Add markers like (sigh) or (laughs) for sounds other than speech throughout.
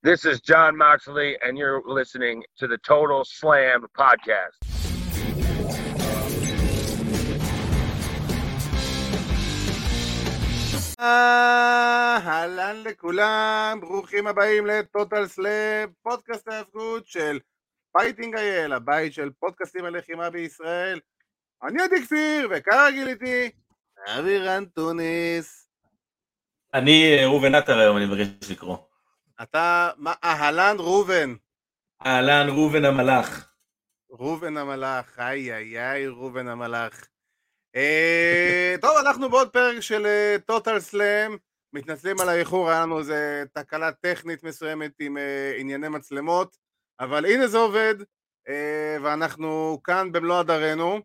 This is John Moxley, and you're listening to the Total Slam podcast. אהלן לכולם, ברוכים הבאים לטוטאל סלאם, פודקאסט ההיאבקות של פייטינג אייל, הבית של פודקאסטים הלחימה בישראל. אני עדי כפיר, וכרגיל איתי, אבירן טוניס. אני אה, ראובן עטר היום, אני מבקש לקרוא. אתה, מה, אהלן ראובן. אהלן ראובן המלאך. ראובן המלאך, איי איי איי ראובן המלאך. אה, טוב, אנחנו בעוד פרק של טוטל uh, סלאם, מתנצלים על האיחור, היה לנו איזה תקלה טכנית מסוימת עם uh, ענייני מצלמות, אבל הנה זה עובד, uh, ואנחנו כאן במלוא הדרנו,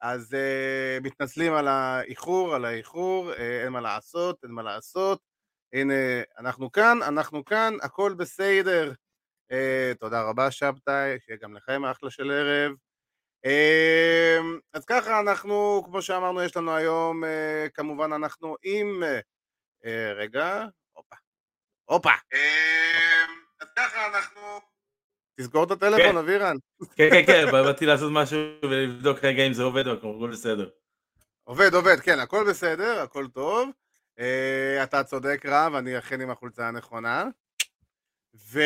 אז uh, מתנצלים על האיחור, על האיחור, uh, אין מה לעשות, אין מה לעשות, הנה אנחנו כאן, אנחנו כאן, הכל בסדר. Uh, תודה רבה שבתאי, שיהיה גם לכם אחלה של ערב. אמ, אז ככה אנחנו, כמו שאמרנו, יש לנו היום, אה, כמובן אנחנו עם... אה, רגע, הופה, הופה. אמ, אז ככה אנחנו... תסגור את הטלפון, כן. אבירן. כן, כן, כן, באתי לעשות משהו ולבדוק רגע אם זה עובד הכל בסדר. עובד, עובד, כן, הכל בסדר, הכל טוב. אה, אתה צודק רב, אני אכן עם החולצה הנכונה. ו...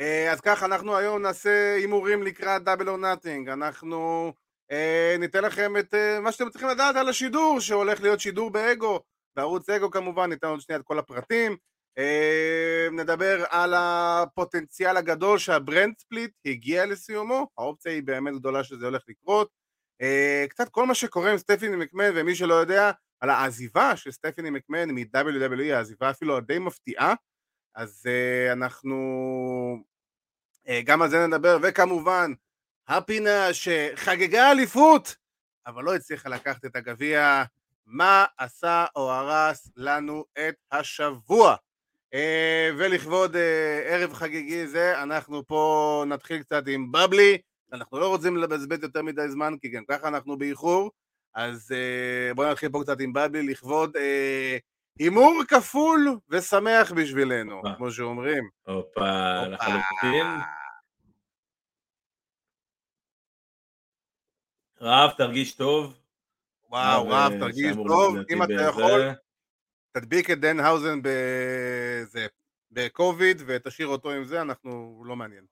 אה, אז ככה, אנחנו היום נעשה הימורים לקראת Double or Nothing, אנחנו אה, ניתן לכם את מה שאתם צריכים לדעת על השידור, שהולך להיות שידור באגו, בערוץ אגו כמובן, ניתן עוד שנייה את כל הפרטים, נדבר על הפוטנציאל הגדול שה brand split הגיע לסיומו, האופציה היא באמת גדולה שזה הולך לקרות, קצת כל מה שקורה עם סטפיני מקמן, ומי שלא יודע, על העזיבה של סטפיני מקמן מ-WWE, העזיבה אפילו די מפתיעה, אז uh, אנחנו uh, גם על זה נדבר, וכמובן, הפינה שחגגה אליפות, אבל לא הצליחה לקחת את הגביע, מה עשה או הרס לנו את השבוע. ולכבוד ערב חגיגי זה, אנחנו פה נתחיל קצת עם בבלי, אנחנו לא רוצים לבזבז יותר מדי זמן, כי גם ככה אנחנו באיחור, אז uh, בואו נתחיל פה קצת עם בבלי, לכבוד... Uh, הימור כפול ושמח בשבילנו, כמו שאומרים. הופה, לחלוטין. רב, תרגיש טוב. וואו, רב, תרגיש טוב. אם אתה יכול, תדביק את דן האוזן בזה, בקוביד ותשאיר אותו עם זה, אנחנו לא מעניין.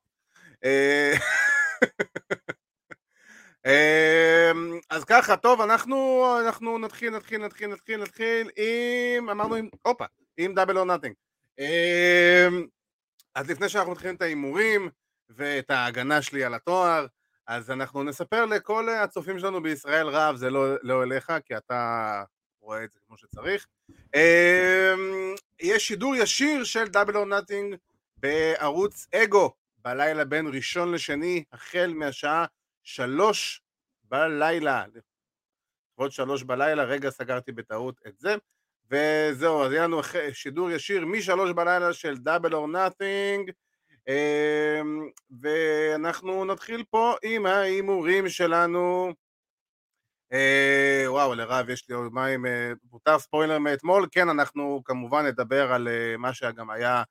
אמ, אז ככה, טוב, אנחנו, אנחנו נתחיל, נתחיל, נתחיל, נתחיל, נתחיל עם, אמרנו עם, הופה, עם Double or Nothing. אז לפני שאנחנו מתחילים את ההימורים ואת ההגנה שלי על התואר, אז אנחנו נספר לכל הצופים שלנו בישראל רב, זה לא, לא אליך, כי אתה רואה את זה כמו שצריך. אמ, יש שידור ישיר של Double or Nothing בערוץ אגו, בלילה בין ראשון לשני, החל מהשעה שלוש בלילה, עוד שלוש בלילה, רגע סגרתי בטעות את זה, וזהו, אז יהיה לנו שידור ישיר משלוש בלילה של דאבל אור נאטינג, ואנחנו נתחיל פה עם ההימורים שלנו. אה, וואו, לרב, יש לי עוד מים, מותר אה, ספוילר מאתמול, כן, אנחנו כמובן נדבר על אה, מה שגם היה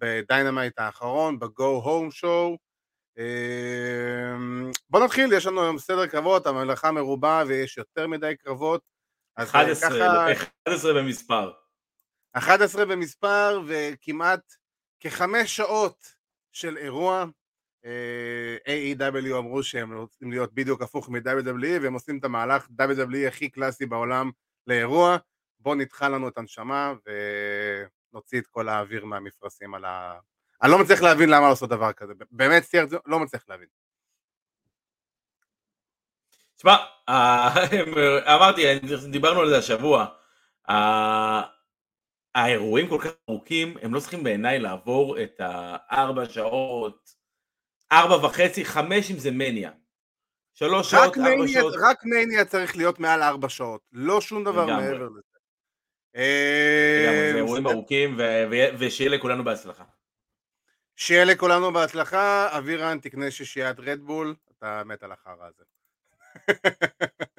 בדיינמייט האחרון, ב-Go Home Show, אמ, בוא נתחיל, יש לנו היום סדר קרבות, המלאכה מרובה ויש יותר מדי קרבות. 11, ככה... 11 במספר. 11 במספר וכמעט כחמש שעות של אירוע. AEW אמרו שהם רוצים להיות בדיוק הפוך מ-WWE והם עושים את המהלך WWE הכי קלאסי בעולם לאירוע. בוא נדחה לנו את הנשמה ונוציא את כל האוויר מהמפרשים על, ה... אני לא מצליח להבין למה לעשות דבר כזה, באמת סטיירט לא מצליח להבין. תשמע, (laughs) אמרתי, דיברנו על זה השבוע, האירועים כל כך ארוכים, הם לא צריכים בעיניי לעבור את הארבע שעות, ארבע וחצי, חמש אם זה מניה. שלוש שעות, ארבע שעות. רק מניה צריך להיות מעל ארבע שעות, לא שום דבר מעבר לזה. זה אירועים ארוכים, ושיהיה לכולנו בהצלחה. שיהיה לכולנו בהצלחה, אבירן תקנה שישיית רדבול, אתה מת על החרא הזה. (laughs)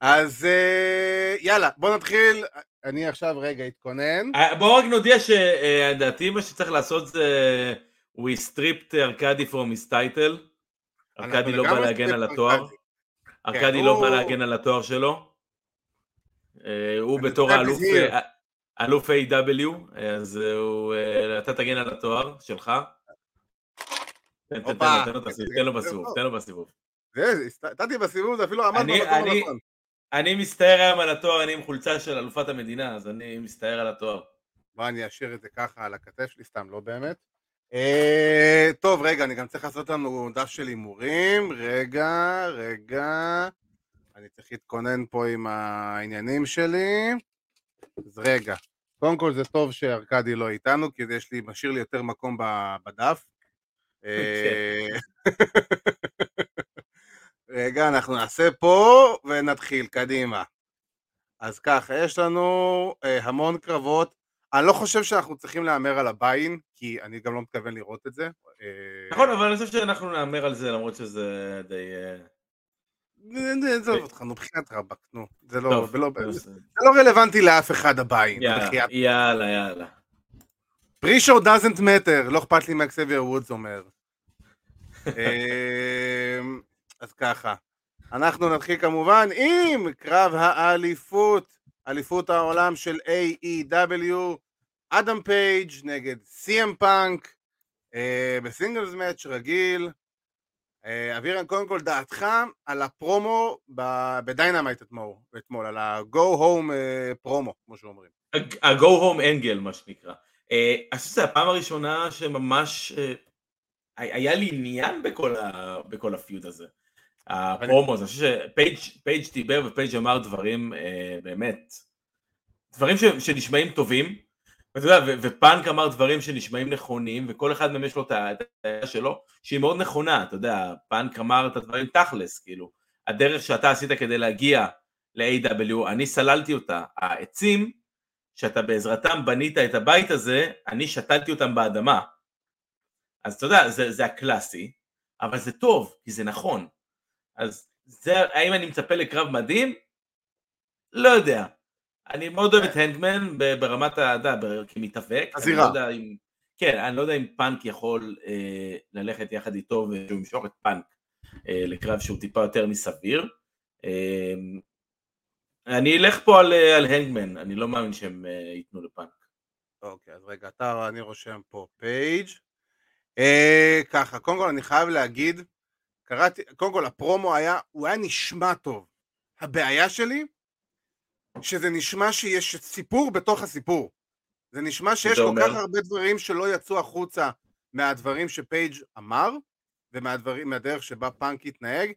אז אה, יאללה, בוא נתחיל. אני עכשיו רגע אתכונן. אה, בואו רק נודיע שלדעתי מה שצריך לעשות זה We stripped ארקדי from his title. ארקדי לא בא להגן על התואר. ארקדי כן, לא בא להגן על התואר שלו. אה, הוא בתור האלוף. אה, אלוף A.W. אז אה, אתה תגן על התואר שלך. תן-. לו, בסיבוב, תן לו בסיבוב. נתתי בסיבוב, זה אפילו עמד במקום הנכון. אני מסתער היום על התואר, אני עם חולצה של אלופת המדינה, אז אני מסתער על התואר. בוא אני אשאיר את זה ככה על הכתף שלי, סתם, לא באמת. טוב, רגע, אני גם צריך לעשות לנו דף של הימורים. רגע, רגע. אני צריך להתכונן פה עם העניינים שלי. אז רגע. קודם כל זה טוב שארקדי לא איתנו, כי זה יש לי, משאיר לי יותר מקום בדף. אה, (laughs) רגע, אנחנו נעשה פה ונתחיל, קדימה. אז ככה, יש לנו אה, המון קרבות. אני לא חושב שאנחנו צריכים להמר על הביין, כי אני גם לא מתכוון לראות את זה. אה, נכון, אבל אני חושב שאנחנו נאמר על זה, למרות שזה די... עזוב אותך, נו, בחייאת רבאק, נו. זה לא, לא רלוונטי לאף אחד הביין. יאללה. יאללה, יאללה. פרישו doesn't matter, לא אכפת לי מאקסבייר וודס אומר. (laughs) אמ, אז ככה, אנחנו נתחיל כמובן עם קרב האליפות, אליפות העולם של AEW, אדם פייג' נגד סי.אם פאנק, אה, ב singles match רגיל. אה, אבירן, קודם כל דעתך על הפרומו בדיינמייט אתמול, אתמול, על ה-go home אה, פרומו, כמו שאומרים. ה-go home angle, מה שנקרא. אני חושב שזו הפעם הראשונה שממש אה, היה לי עניין בכל ה- בכל ה feud הזה. הפרומו, אני חושב שפייג' דיבר ופייג' אמר דברים באמת, דברים ש- שנשמעים טובים, ואתה יודע, ופאנק אמר דברים שנשמעים נכונים, וכל אחד מהם יש לו את ה- את הדעה שלו, שהיא מאוד נכונה, אתה יודע, פאנק אמר את הדברים תכלס, כאילו, הדרך שאתה עשית כדי להגיע ל-AW, אני סללתי אותה, העצים שאתה בעזרתם בנית את הבית הזה, אני שתלתי אותם באדמה. אז אתה יודע, זה, זה הקלאסי, אבל זה טוב, כי זה נכון. אז זה, האם אני מצפה לקרב מדהים? לא יודע. אני מאוד אוהב את האנגמן ב- ברמת ה... אתה יודע, ב- כמתאבק. הזירה. לא יודע. כן, אני לא יודע אם פאנק יכול אה, ללכת יחד איתו ושהוא ימשוך את פאנק אה, לקרב שהוא טיפה יותר מסביר. אה, אני אלך פה על, אה, על האנגמן, אני לא מאמין שהם אה, ייתנו לפאנק. אוקיי, אז רגע, אתה, אני רושם פה פייג'. אה, ככה, קודם כל אני חייב להגיד, קראתי, קודם כל הפרומו היה, הוא היה נשמע טוב. הבעיה שלי, שזה נשמע שיש סיפור בתוך הסיפור. זה נשמע שיש כל אומר? כך הרבה דברים שלא יצאו החוצה מהדברים שפייג' אמר, ומהדברים, מהדרך שבה פאנק התנהג,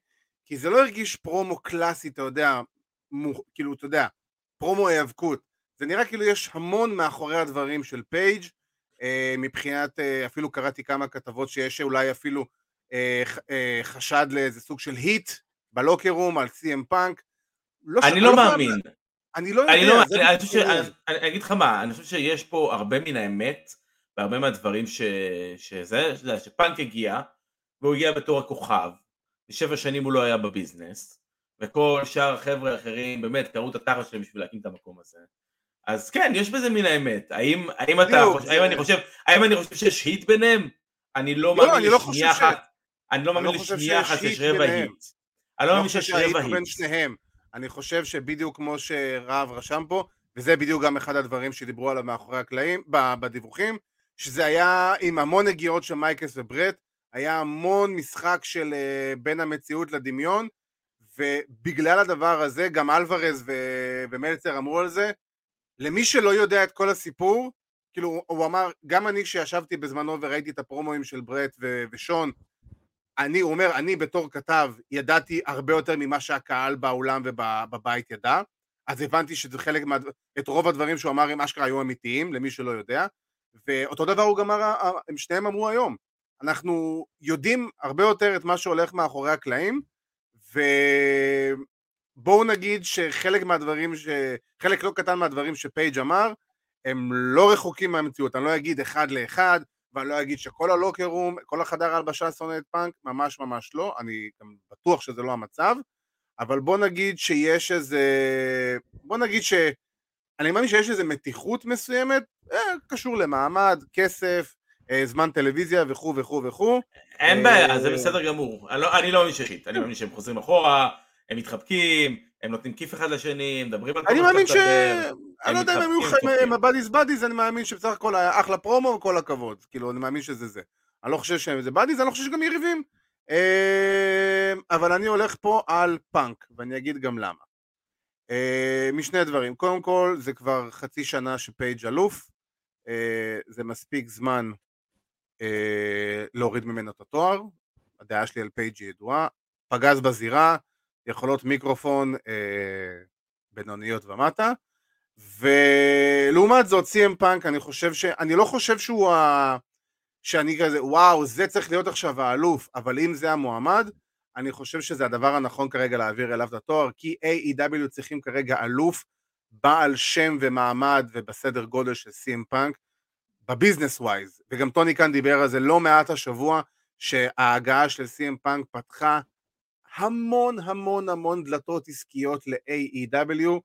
כי זה לא הרגיש פרומו קלאסי, אתה יודע, מו, כאילו, אתה יודע, פרומו היאבקות. זה נראה כאילו יש המון מאחורי הדברים של פייג' אה, מבחינת, אה, אפילו קראתי כמה כתבות שיש אולי אפילו אה, אה, חשד לאיזה סוג של heat ב locker room על סי.אם פאנק. לא ש- אני לא חייב- מאמין. אני לא יודע. אני לא, אני, אני, חושב ש. אני, אני אגיד לך מה, אני חושב שיש פה הרבה מן האמת, והרבה מהדברים ש, שזה, שזה, שפאנק הגיע, והוא הגיע בתור הכוכב, ושבע שנים הוא לא היה בביזנס, וכל שאר החבר'ה האחרים באמת קראו את התחת שלהם בשביל להקים את המקום הזה. אז כן, יש בזה מן האמת. האם, האם, אתה, חושב, זה- האם אני חושב, האם אני חושב שיש היט ביניהם? אני לא לא, מאמין אני לא לשנייה ש- אחת. אני לא אני מאמין לא חושב לשנייה אחת שיש רבע. היט. אני לא אני מאמין לא חושב שיש רבע היט. אני חושב שבדיוק כמו שרהב רשם פה, וזה בדיוק גם אחד הדברים שדיברו עליו מאחורי הקלעים, בדיווחים, שזה היה עם המון נגיעות של מייקלס וברט, היה המון משחק של אה, בין המציאות לדמיון, ובגלל הדבר הזה, גם אלוורז ו- ומלצר אמרו על זה, למי שלא יודע את כל הסיפור, כאילו הוא אמר, גם אני כשישבתי בזמנו וראיתי את הפרומואים של ברט ו- ושון, אני, הוא אומר, אני בתור כתב ידעתי הרבה יותר ממה שהקהל באולם ובבית ידע, אז הבנתי שזה חלק מה... את רוב הדברים שהוא אמר הם אשכרה היו אמיתיים, למי שלא יודע, ואותו דבר הוא גם אמר, הם שניהם אמרו היום. אנחנו יודעים הרבה יותר את מה שהולך מאחורי הקלעים, ובואו נגיד שחלק מהדברים, ש... חלק לא קטן מהדברים שפייג' אמר, הם לא רחוקים מהמציאות, אני לא אגיד אחד לאחד, ואני לא אגיד שכל הלוקר רום, כל החדר ההלבשה שונא את פאנק, ממש ממש לא, אני גם בטוח שזה לא המצב, אבל בוא נגיד שיש איזה... בוא נגיד ש... אני מאמין שיש איזה מתיחות מסוימת, אה, קשור למעמד, כסף, אה, זמן טלוויזיה וכו' וכו' וכו'. אין אה, בעיה, זה בסדר גמור. אני לא- לא מאמין שחית, אני מאמין שהם חוזרים אחורה, הם מתחבקים, הם נותנים כיף אחד לשני, הם מדברים על כל אני מה מאמין שאתה ש... מדבר. אני לא יודע אם הם היו הבאדיס באדיס, אני מאמין שבסך הכל היה אחלה פרומו, כל הכבוד. כאילו, אני מאמין שזה זה. אני לא חושב שהם זה באדיס, אני לא חושב שגם יריבים. אה, אבל אני הולך פה על פאנק, ואני אגיד גם למה. אה, משני דברים. קודם כל, זה כבר חצי שנה שפייג' אלוף. אה, זה מספיק זמן להוריד ממנו את התואר. הדעה שלי על פייג' היא ידועה. פגז בזירה, יכולות מיקרופון אה, בינוניות ומטה. ולעומת זאת, CM פאנק, אני חושב ש... אני לא חושב שהוא ה... שאני כזה, וואו, זה צריך להיות עכשיו האלוף, אבל אם זה המועמד, אני חושב שזה הדבר הנכון כרגע להעביר אליו את התואר, כי AEW צריכים כרגע אלוף בעל שם ומעמד ובסדר גודל של CM פאנק, ב business-wise, וגם טוני כאן דיבר על זה לא מעט השבוע, שההגעה של CM פאנק פתחה המון המון המון דלתות עסקיות ל-AEW,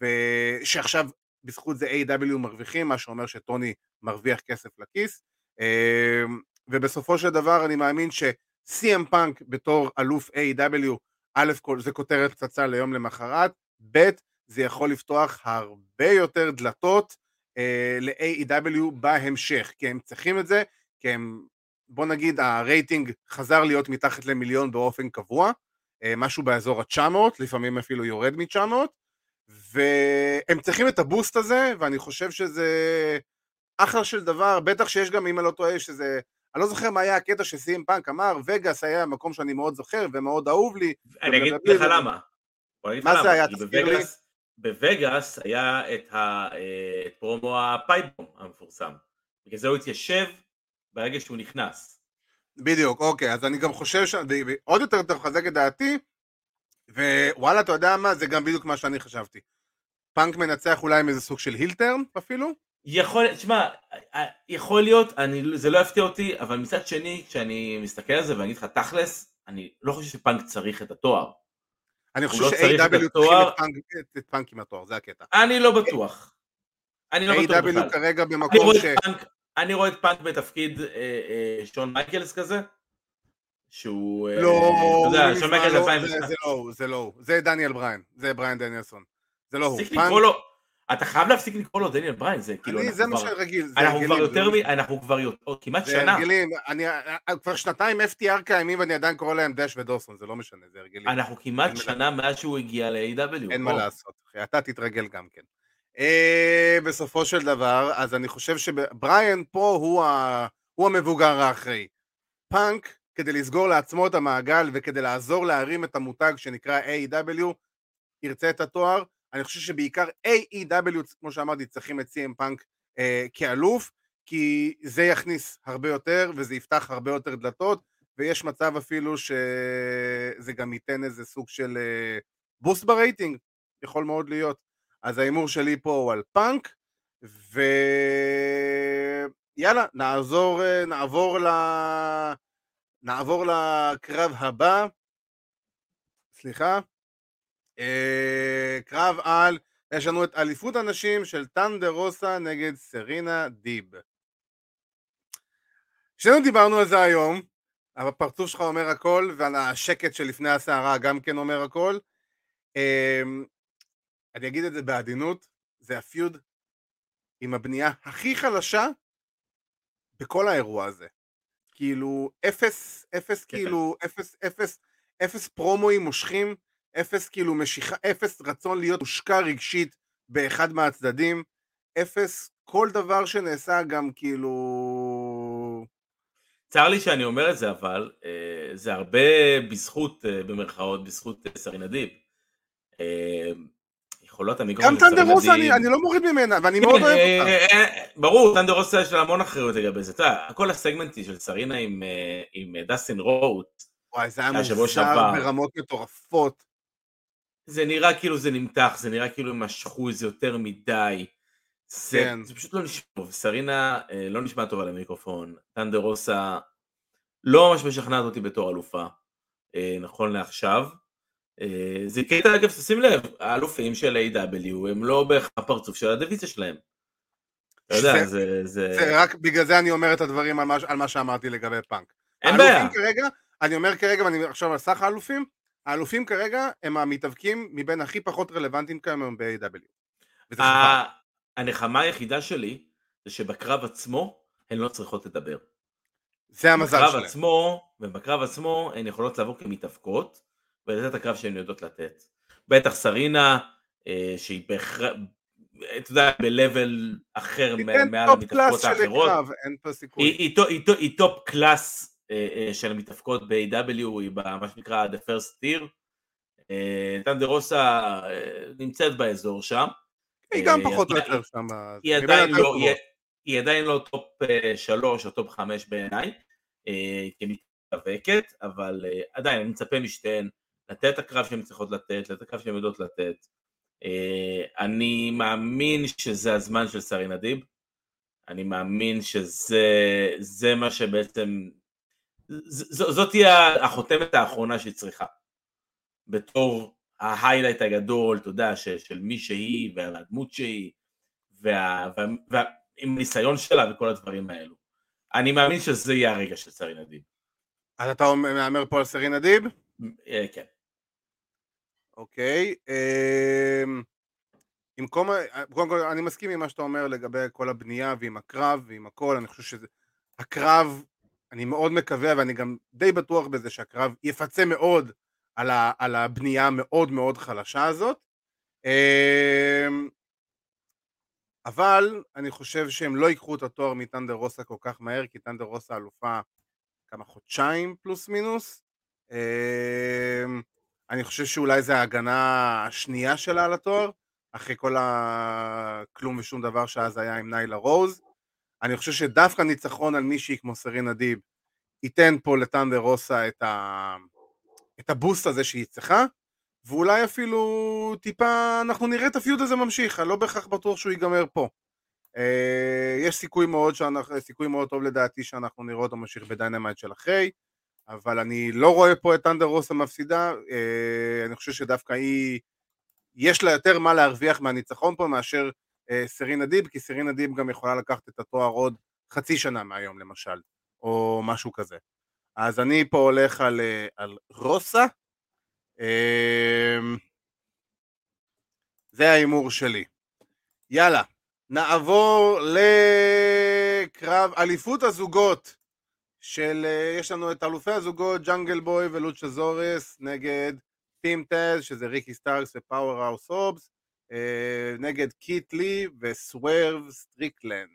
ושעכשיו בזכות זה AEW מרוויחים, מה שאומר שטוני מרוויח כסף לכיס, אמ, ובסופו של דבר אני מאמין ש-CM פאנק בתור אלוף A.W. א' כל זה כותרת פצצה ליום למחרת, ב' זה יכול לפתוח הרבה יותר דלתות אה, ל-AEW בהמשך, כי הם צריכים את זה, כי הם, בוא נגיד הרייטינג חזר להיות מתחת למיליון באופן קבוע, אה, משהו באזור ה-900, לפעמים אפילו יורד מ-900, והם צריכים את הבוסט הזה, ואני חושב שזה אחלה של דבר, בטח שיש גם, אם אני לא טועה, שזה... אני לא זוכר מה היה הקטע שסים פאנק אמר, וגאס היה מקום שאני מאוד זוכר ומאוד אהוב לי. אני אגיד לך למה. מה זה. היה? תזכיר לי. בווגאס- היה את ה- אה, הפייפבום המפורסם. בגלל זה הוא התיישב ברגע שהוא נכנס. בדיוק, אוקיי, אז אני גם חושב ש... ועוד יותר אתה מחזק את דעתי, ווואלה, אתה יודע מה? זה גם בדיוק מה שאני חשבתי. פאנק מנצח אולי עם איזה סוג של heel turn אפילו? יכול, תשמע, יכול להיות, אני, זה לא יפתיע אותי, אבל מצד שני, כשאני מסתכל על זה ואני אגיד לך תכלס, אני לא חושב שפאנק צריך את התואר. אני חושב לא ש-AEW צריכים. את פאנק- את- את פאנק עם התואר, זה הקטע. אני לא בטוח. אני לא בטוח בכלל. AEW כרגע במקום ש... פאנק, אני רואה את פאנק בתפקיד אה, אה, שון מייקלס כזה, שהוא, אה, לא, שון מייקלס לא, 2002. זה- זה לא הוא, זה לא הוא, זה דניאל בריין, זה בריין דניאלסון, זה לא הוא. אתה חייב להפסיק לקרוא לו דניאל בריין, זה כאילו, אני, זה מה כבר- שרגיל, זה אנחנו כבר יותר זה- מ... אנחנו כבר יותר- כמעט זה שנה. הרגלים, אני כבר שנתיים FTR קיימים ואני עדיין קורא להם דש ודוסון, זה לא משנה, זה הרגלים. אנחנו כמעט שנה מאז שהוא הגיע ל-AEW. אין מה לעשות, אתה תתרגל גם כן. אה, בסופו של דבר, אז אני חושב שבריאן פה הוא, ה... הוא המבוגר האחראי. פאנק, כדי לסגור לעצמו את המעגל וכדי לעזור להרים את המותג שנקרא AEW, ירצה את התואר. אני חושב שבעיקר AEW, כמו שאמרתי, צריכים את CM פאנק אה, כאלוף, כי זה יכניס הרבה יותר וזה יפתח הרבה יותר דלתות, ויש מצב אפילו שזה גם ייתן איזה סוג של אה, boost ברייטינג, יכול מאוד להיות. אז ההימור שלי פה הוא על פאנק, ויאללה, נעזור, אה, נעבור ל... נעבור לקרב הבא. סליחה. אה, קרב על, יש לנו את אליפות הנשים של טנדר רוסה נגד סרינה דיב. שנינו דיברנו על זה היום, אבל הפרצוף שלך אומר הכל, והשקט שלפני הסערה גם כן אומר הכל. אני אגיד את זה בעדינות, זה הפיוד עם הבנייה הכי חלשה בכל האירוע הזה. כאילו, אפס, אפס כן. כאילו, אפס, אפס, אפס פרומואים מושכים, אפס כאילו משיכה, אפס רצון להיות מושקע רגשית באחד מהצדדים, אפס כל דבר שנעשה גם כאילו... צר לי שאני אומר את זה, אבל אה, זה הרבה בזכות, אה, במרכאות, בזכות אה, סרינה דיב. אה, יכולות המיקרופון גם טנדר רוסה, אני, אני לא מוריד ממנה, ואני מאוד אוהב אה, אותה. אה, אה, ברור, טנדר רוסה יש לה המון אחריות לגבי זה. אתה יודע, כל הסגמנטי של סרינה עם, אה, עם אה, דסטין רוט, וואי, זה היה מוזר. ברמות מטורפות. זה נראה כאילו זה נמתח, זה נראה כאילו הם משכו את זה יותר מדי. זה, כן. זה פשוט לא נשמע טוב. סרינה אה, לא נשמע טוב על המיקרופון. טנדר רוסה לא ממש משכנעת אותי בתור אלופה, אה, נכון לעכשיו. אה, זה קטע אגב, תשים לב, האלופים של A.W הם לא בהכרח הפרצוף של הדיוויזיה שלהם. אתה יודע, זה... זה רק בגלל זה אני אומר את הדברים על מה, על מה שאמרתי לגבי פאנק. אין בעיה. כרגע, אני אומר כרגע, ואני עכשיו על סך האלופים, האלופים כרגע הם המתאבקים מבין הכי פחות רלוונטיים כיום ב-AW. הנחמה היחידה שלי זה שבקרב עצמו הן לא צריכות לדבר. זה המזל שלהם. עצמו, ובקרב עצמו הן יכולות לעבור כמתאבקות ולתת את הקרב שהן יודעות לתת. בטח סרינה אה, שהיא בהכרח, אתה יודע, ב-level אחר תיתן מעל של האחרות. אין פה סיכוי. היא, היא, היא, היא top class אה, אה, של המתאבקות ב-AEW, היא במה שנקרא The First Tier. אה, טנדר רוסה אה, נמצאת באזור שם. היא גם אה, פחות או היא- יותר שם. היא מבין עדיין לא. היא, היא עדיין לא top 3 או top 5 בעיניי, כמתאבקת, אבל עדיין אני מצפה משתיהן לתת את הקרב שהן צריכות לתת, לתת את הקרב שהן יודעות לתת. אה, אני מאמין שזה הזמן של סרינה דיב, אני מאמין שזה זה מה שבעצם, ז, ז, זאת תהיה החותמת האחרונה שהיא צריכה. בתור ה highlight הגדול, אתה יודע, של מי שהיא והדמות שהיא, וה, וה, וה, עם הניסיון שלה וכל הדברים האלו. אני מאמין שזה יהיה הרגע של סרינה דיב. אז אתה מהמר פה על סרינה דיב? אה, כן. אוקיי. אמ, עם כל, מה- קודם כל אני מסכים עם מה שאתה אומר לגבי כל הבנייה ועם הקרב ועם הכל, אני חושב שזה... הקרב, אני מאוד מקווה ואני גם די בטוח בזה שהקרב יפצה מאוד על, ה, על הבנייה המאוד מאוד חלשה הזאת. אמ, אבל אני חושב שהם לא ייקחו את התואר מטנדר רוסה כל כך מהר, כי טנדר רוסה אלופה כמה חודשיים פלוס מינוס. אני חושב שאולי זה ההגנה השנייה שלה על התואר, אחרי כל הכלום ושום דבר שאז היה עם ניילה רוז. אני חושב שדווקא ניצחון על מישהי כמו סרינה דיב ייתן פה לטנדר רוסה את, ה... את ה boost הזה שהיא צריכה, ואולי אפילו טיפה אנחנו נראה את ה feud הזה ממשיך, אני לא בהכרח בטוח שהוא ייגמר פה. אה, יש סיכוי מאוד, שאנחנו, סיכוי מאוד טוב לדעתי שאנחנו נראה אותו ממשיך בדיינמייט של אחרי, אבל אני לא רואה פה את טנדר רוסה מפסידה, אה, אני חושב שדווקא היא, יש לה יותר מה להרוויח מהניצחון פה מאשר אה, סרינה דיב, כי סרינה דיב גם יכולה לקחת את התואר עוד חצי שנה מהיום למשל, או משהו כזה. אז אני פה הולך על, אה, על רוסה, אה, זה ההימור שלי. יאללה, נעבור לקרב אליפות הזוגות של, אה, יש לנו את אלופי הזוגות, ג'אנגל בוי ולוצ'ה סאורוס נגד טים טז, שזה ריקי סטארקס ופאוור האוס הובס, אה, נגד קיט לי וסוורב סטריקלנד.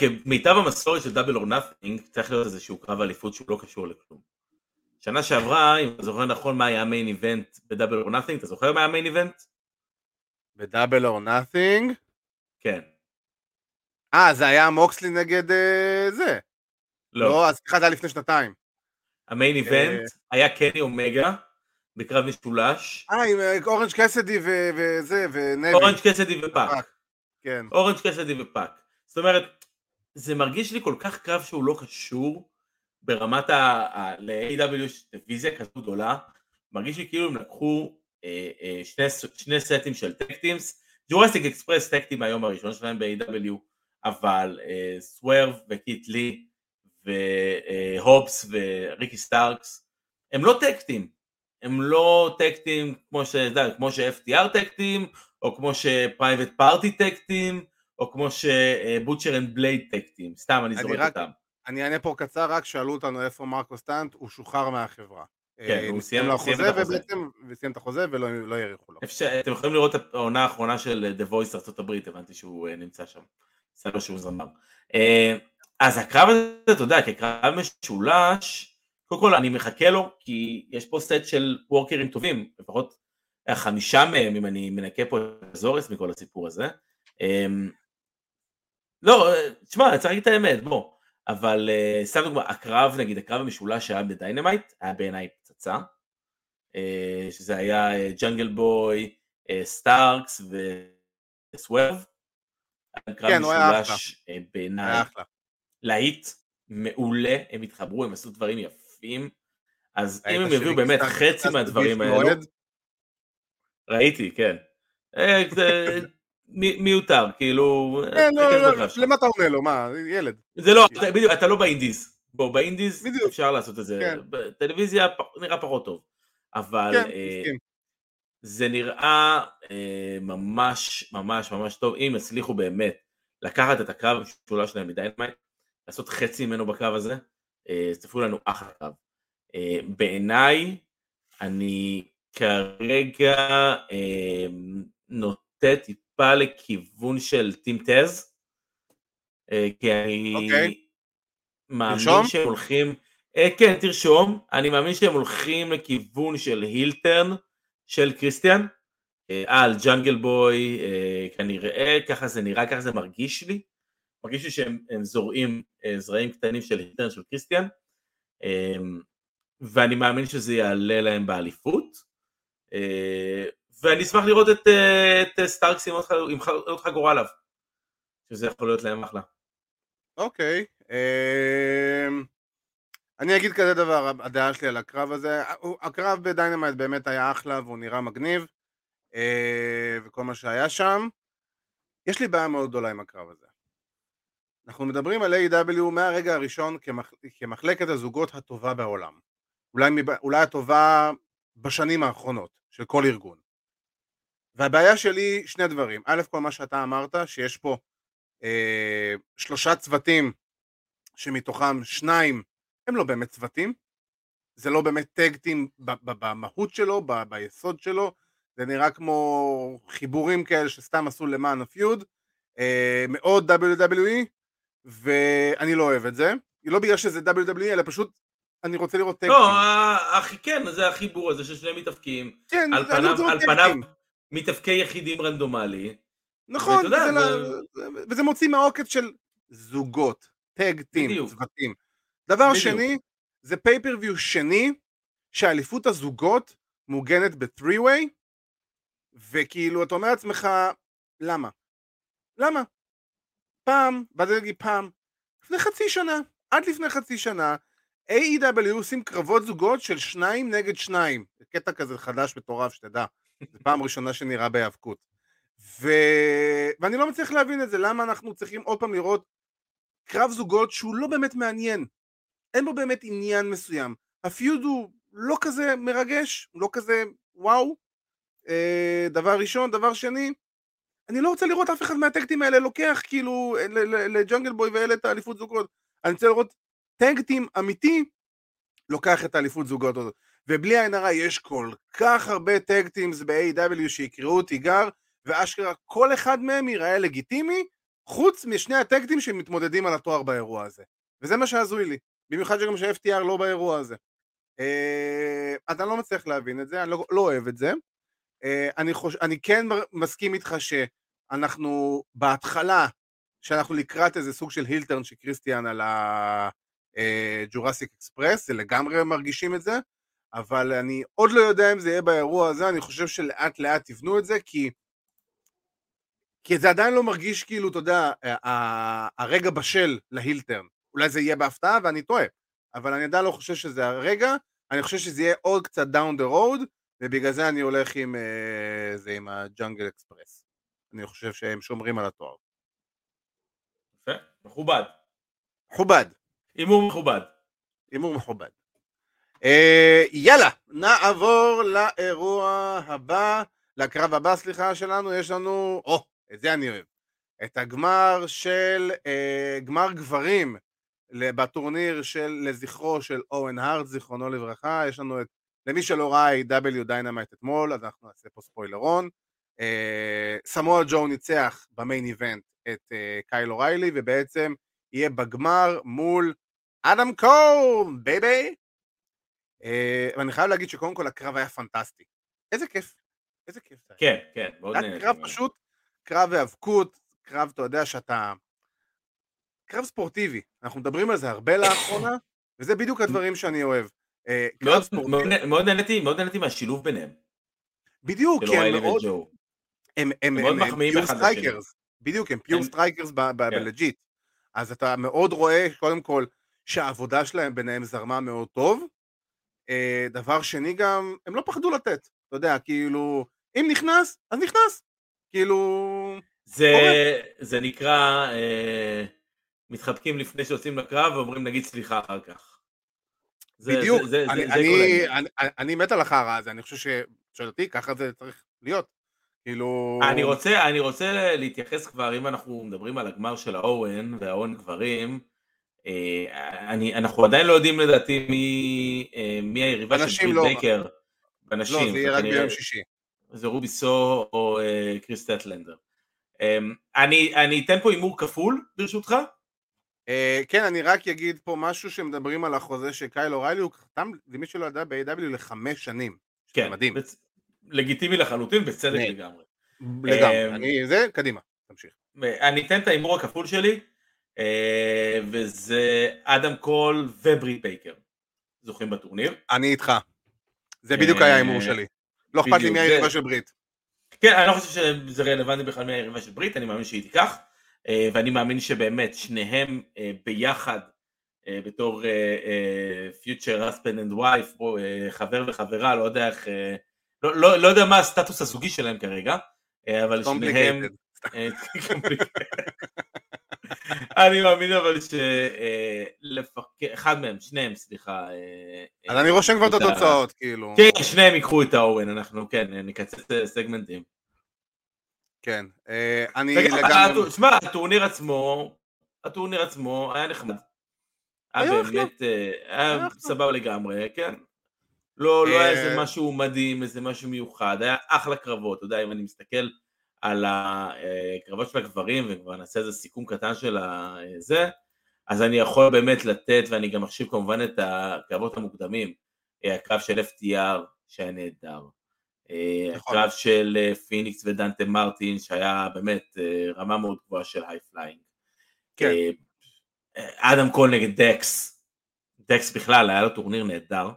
כמיטב המסורת של דאבל אור נאטינג, צריך להיות איזשהו קרב אליפות שהוא לא קשור לכלום. שנה שעברה, אם אתה זוכר נכון מה היה ה main event בדאבל אור נאטינג, אתה זוכר מה היה ה main event? בדאבל אור נאטינג. כן. אה, זה היה מוקסלי נגד אה, זה. לא. לא, אז סליחה, זה היה לפני שנתיים. ה main event היה קני אומגה בקרב משולש, אה, עם אה, אורנג' קסידי ו- וזה, ונבי. אורנג' קסידי ופאק. פאק. כן. אורנג' קסידי ופאק. זאת אומרת, זה מרגיש לי כל כך קרב שהוא לא קשור ברמת ה... ה- ל-AEW יש דיוויזיה כזו גדולה, מרגיש לי כאילו הם לקחו אה, אה, שני, שני סטים של tag teams, ג'ורסיק אקספרס tag team מהיום הראשון שלהם ב-AEW, אבל אה, סוורב וקיט לי והובס וריקי סטארקס, הם לא tag team, הם לא tag team כמו ש... יודע, כמו ש- FTR tag team, או כמו שפרייבט פארטי tag team, או כמו שבוטשר אנד בלייד tag team, סתם אני זורק רק- אותם. אני אענה פה קצר, רק שאלו אותנו איפה מרקו סטאנט, הוא שוחרר מהחברה. כן, אה, הוא סיים את החוזה. ובעצם, וסיים את החוזה ולא לא האריכו לו. אפשר- אתם יכולים לראות את העונה האחרונה של The Voice ארה"ב, הבנתי שהוא אה, נמצא שם. סבבה שהוא זמר. אה, אז הקרב הזה, אתה יודע, כקרב משולש, קודם כל אני מחכה לו, כי יש פה סט של workers ־ים טובים, לפחות חמישה מהם, אם אני מנקה פה את סאורוס מכל הסיפור הזה. אה, לא, אה, תשמע, אני צריך להגיד את האמת, בוא. אבל סתם דוגמא, הקרב, נגיד, הקרב המשולש שהיה בדיינמייט, היה בעיניי פצצה. שזה היה ג'אנגל בוי, סטארקס וסוורב. כן, הוא היה אה, בעיניי. להיט מעולה, הם התחברו, הם עשו דברים יפים. אז אם הם יביאו באמת חצי מהדברים האלו? ראיתי, כן. אה, מיותר, כאילו, כן, לא, לא, שלך. למה אתה עונה לו? מה, ילד. זה לא, אתה- בדיוק, אתה לא באינדיז. בוא, באינדיז. אפשר לעשות את זה. כן. בטלוויזיה נראה פחות טוב. אבל כן, אה. זה נראה אה, ממש ממש ממש טוב, אם יצליחו באמת לקחת את הקרב המשולש שלהם מ Dynamite, לעשות חצי ממנו בקרב הזה, אה, צפו לנו אחלה קרב. אה, בעיניי, אני כרגע אה, נוטה טיפה לכיוון של Team Taz, אה, כי אני אוקיי. מאמין תרשום? שהם הולכים, אה, כן תרשום, אני מאמין שהם הולכים לכיוון של heel turn של קריסטיאן, אה, על Jungle Boy, אה, כנראה ככה זה נראה, ככה זה מרגיש לי, מרגיש לי שהם הם זורעים אה, זרעים קטנים של heel turn של קריסטיאן, ואני מאמין שזה יעלה להם באליפות, ואני אשמח לראות את, את סטארקס עם עוד חגורה עליו, שזה יכול להיות להם אחלה. אוקיי. אמ, אני אגיד כזה דבר, הדעה שלי על הקרב הזה, הקרב ב Dynamite באמת היה אחלה והוא נראה מגניב, אה, וכל מה שהיה שם. יש לי בעיה מאוד גדולה עם הקרב הזה. אנחנו מדברים על AEW מהרגע הראשון כמח... כמחלקת הזוגות הטובה בעולם. אולי, מב... אולי הטובה בשנים האחרונות של כל ארגון. והבעיה שלי שני דברים. א', כל מה שאתה אמרת, שיש פה אה, שלושה צוותים שמתוכם שניים הם לא באמת צוותים, זה לא באמת טקטים במהות שלו, ב- ביסוד שלו, זה נראה כמו חיבורים כאלה שסתם עשו למען הפיוד, אה, מאוד WWE, ואני לא אוהב את זה, לא בגלל שזה WWE, אלא פשוט אני רוצה לראות טקטים. לא, הכי כן, זה החיבור הזה של שני מתאבקים, כן, על אני פניו, לראות על פניו. מתאבקי יחידים רנדומלי, נכון, ואתה יודע, וזה זה- וזה מוציא מהעוקץ של זוגות, טג טים. צוותים. דבר בדיוק. שני, זה פייפריוויו שני, שהאליפות הזוגות מוגנת ב-3-way, וכאילו אתה אומר לעצמך, למה? למה? פעם, באתי להגיד פעם, לפני חצי שנה, עד לפני חצי שנה, AEW עושים קרבות זוגות של שניים נגד שניים. זה קטע כזה חדש מטורף, שתדע. זו פעם ראשונה שנראה בהיאבקות. ו... ואני לא מצליח להבין את זה, למה אנחנו צריכים עוד פעם לראות קרב זוגות שהוא לא באמת מעניין. אין בו באמת עניין מסוים. הפיוד הוא לא כזה מרגש, הוא לא כזה וואו. אה, דבר ראשון, דבר שני, אני לא רוצה לראות אף אחד מהטקטים האלה לוקח כאילו ל- לג'ונגל בוי ואלה את האליפות זוגות. אני רוצה לראות טקטים אמיתי לוקח את האליפות זוגות הזאת. ובלי עין הרע יש כל כך הרבה טקטימס ב-AW שיקראו תיגר, ואשכרה כל אחד מהם ייראה לגיטימי, חוץ משני הטקטים שמתמודדים על התואר באירוע הזה. וזה מה שהזוי לי. במיוחד שגם ש-FTR לא באירוע הזה. אה, אז אני לא מצליח להבין את זה, אני לא, לא אוהב את זה. אה, אני, חוש... אני כן מסכים איתך שאנחנו בהתחלה, שאנחנו לקראת איזה סוג של הילטרן של קריסטיאן על ה Jurassic Express, זה לגמרי מרגישים את זה, אבל אני עוד לא יודע אם זה יהיה באירוע הזה, אני חושב שלאט לאט יבנו את זה, כי, כי זה עדיין לא מרגיש כאילו, אתה יודע, הרגע בשל ל heel turn. אולי זה יהיה בהפתעה ואני טועה, אבל אני עדיין לא חושב שזה הרגע, אני חושב שזה יהיה עוד קצת down the road, ובגלל זה אני הולך עם אה, זה עם ה Jungle Express. אני חושב שהם שומרים על התואר. יפה, מכובד, מכובד, הימור מכובד. הימור מכובד. אה, יאללה, נעבור לאירוע הבא, לקרב הבא, סליחה, שלנו, יש לנו, או, את זה אני אוהב, את הגמר של, אה, גמר גברים בטורניר של, לזכרו של אוון הארט, זיכרונו לברכה, יש לנו את, למי שלא ראה AEW Dynamite אתמול, אז אנחנו נעשה פה ספוילרון. אה, סמואה ג'ו ניצח ב main event את אה, קייל אוריילי, ובעצם יהיה בגמר מול אדם קול, baby. אה, ואני חייב להגיד שקודם כל הקרב היה פנטסטי. איזה כיף, איזה כיף. כן, כן, מאוד נהניתי קרב. פשוט, קרב היאבקות, קרב, אתה יודע שאתה... קרב ספורטיבי, אנחנו מדברים על זה הרבה לאחרונה, וזה בדיוק הדברים שאני אוהב. אה, מאוד- נהניתי, מאוד נהניתי מהשילוב ביניהם, בדיוק, כי הם אוריילי מאוד, וג'ו. הם, מאוד הם, pure. strikers, בדיוק, הם pure strikers כן. ב legit. אז אתה מאוד רואה, קודם כל, שהעבודה שלהם ביניהם זרמה מאוד טוב, אה, דבר שני גם, הם לא פחדו לתת, אתה יודע, כאילו, אם נכנס, אז נכנס. כאילו... זה, זה נקרא, אה, מתחבקים לפני שיוצאים לקרב ואומרים נגיד סליחה אחר כך. זה, בדיוק, זה, זה, אני, זה, אני, אני, אני, אני מת על החרא הזה, אני חושב ששואל אותי, ככה זה צריך להיות. כאילו... אני רוצה, אני רוצה להתייחס כבר, אם אנחנו מדברים על הגמר של האוהן והאוהן גברים, אה, אני, אנחנו עדיין לא יודעים לדעתי מי, אה, מי היריבה של בריט לא. בייקר. בנשים. לא, זה יהיה רק ביום שישי. זה רובי סו או אה, קריס טטלנדר. אני, אני אתן פה הימור כפול ברשותך. כן, אני רק אגיד פה משהו שמדברים על החוזה של קייל אוריילי, הוא חתם, למי שלא ידע, ב-AEW לחמש שנים. כן, מדהים. בצ... לגיטימי לחלוטין, בצדק לגמרי. לגמרי, אני, זה, קדימה, תמשיך. אני אתן את ההימור הכפול שלי. אה, וזה אדם קול ובריט בייקר זוכים בטורניר. אני איתך. זה בדיוק היה ההימור אה, שלי. לא אכפת לי מי היריבה של ברית. כן, אני לא חושב שזה רלוונטי בכלל מי היריבה של ברית, אני מאמין שהיא תיקח. אה, ואני מאמין שבאמת שניהם ביחד בתור future husband and wife, חבר וחברה, לא יודע איך, לא, לא, לא יודע מה הסטטוס הזוגי שלהם כרגע, אבל שניהם... אני מאמין אבל שאחד מהם, שניהם, סליחה. אה, אז אני רושם כבר את התוצאות, כאילו. כן, שניהם ייקחו את האוון, אנחנו כן, נקצץ סגמנטים. כן, אה, אני לגמרי... שמע, הטורניר עצמו, הטורניר עצמו היה נחמד. היה באמת, אה, היה סבבה לגמרי, כן. לא, לא היה איזה משהו מדהים, איזה משהו מיוחד, היה אחלה קרבות, אתה יודע, אם אני מסתכל על הקרבות של הגברים, וכבר נעשה איזה סיכום קטן של זה, אז אני יכול באמת לתת, ואני גם מחשיב כמובן את הקרבות המוקדמים, הקרב של FTR שהיה נהדר, נכון. הקרב של פיניקס ודנטה מרטין שהיה באמת רמה מאוד גבוהה של high flying. כן. אדם קול נגד דקס, דקס בכלל היה לו טורניר נהדר,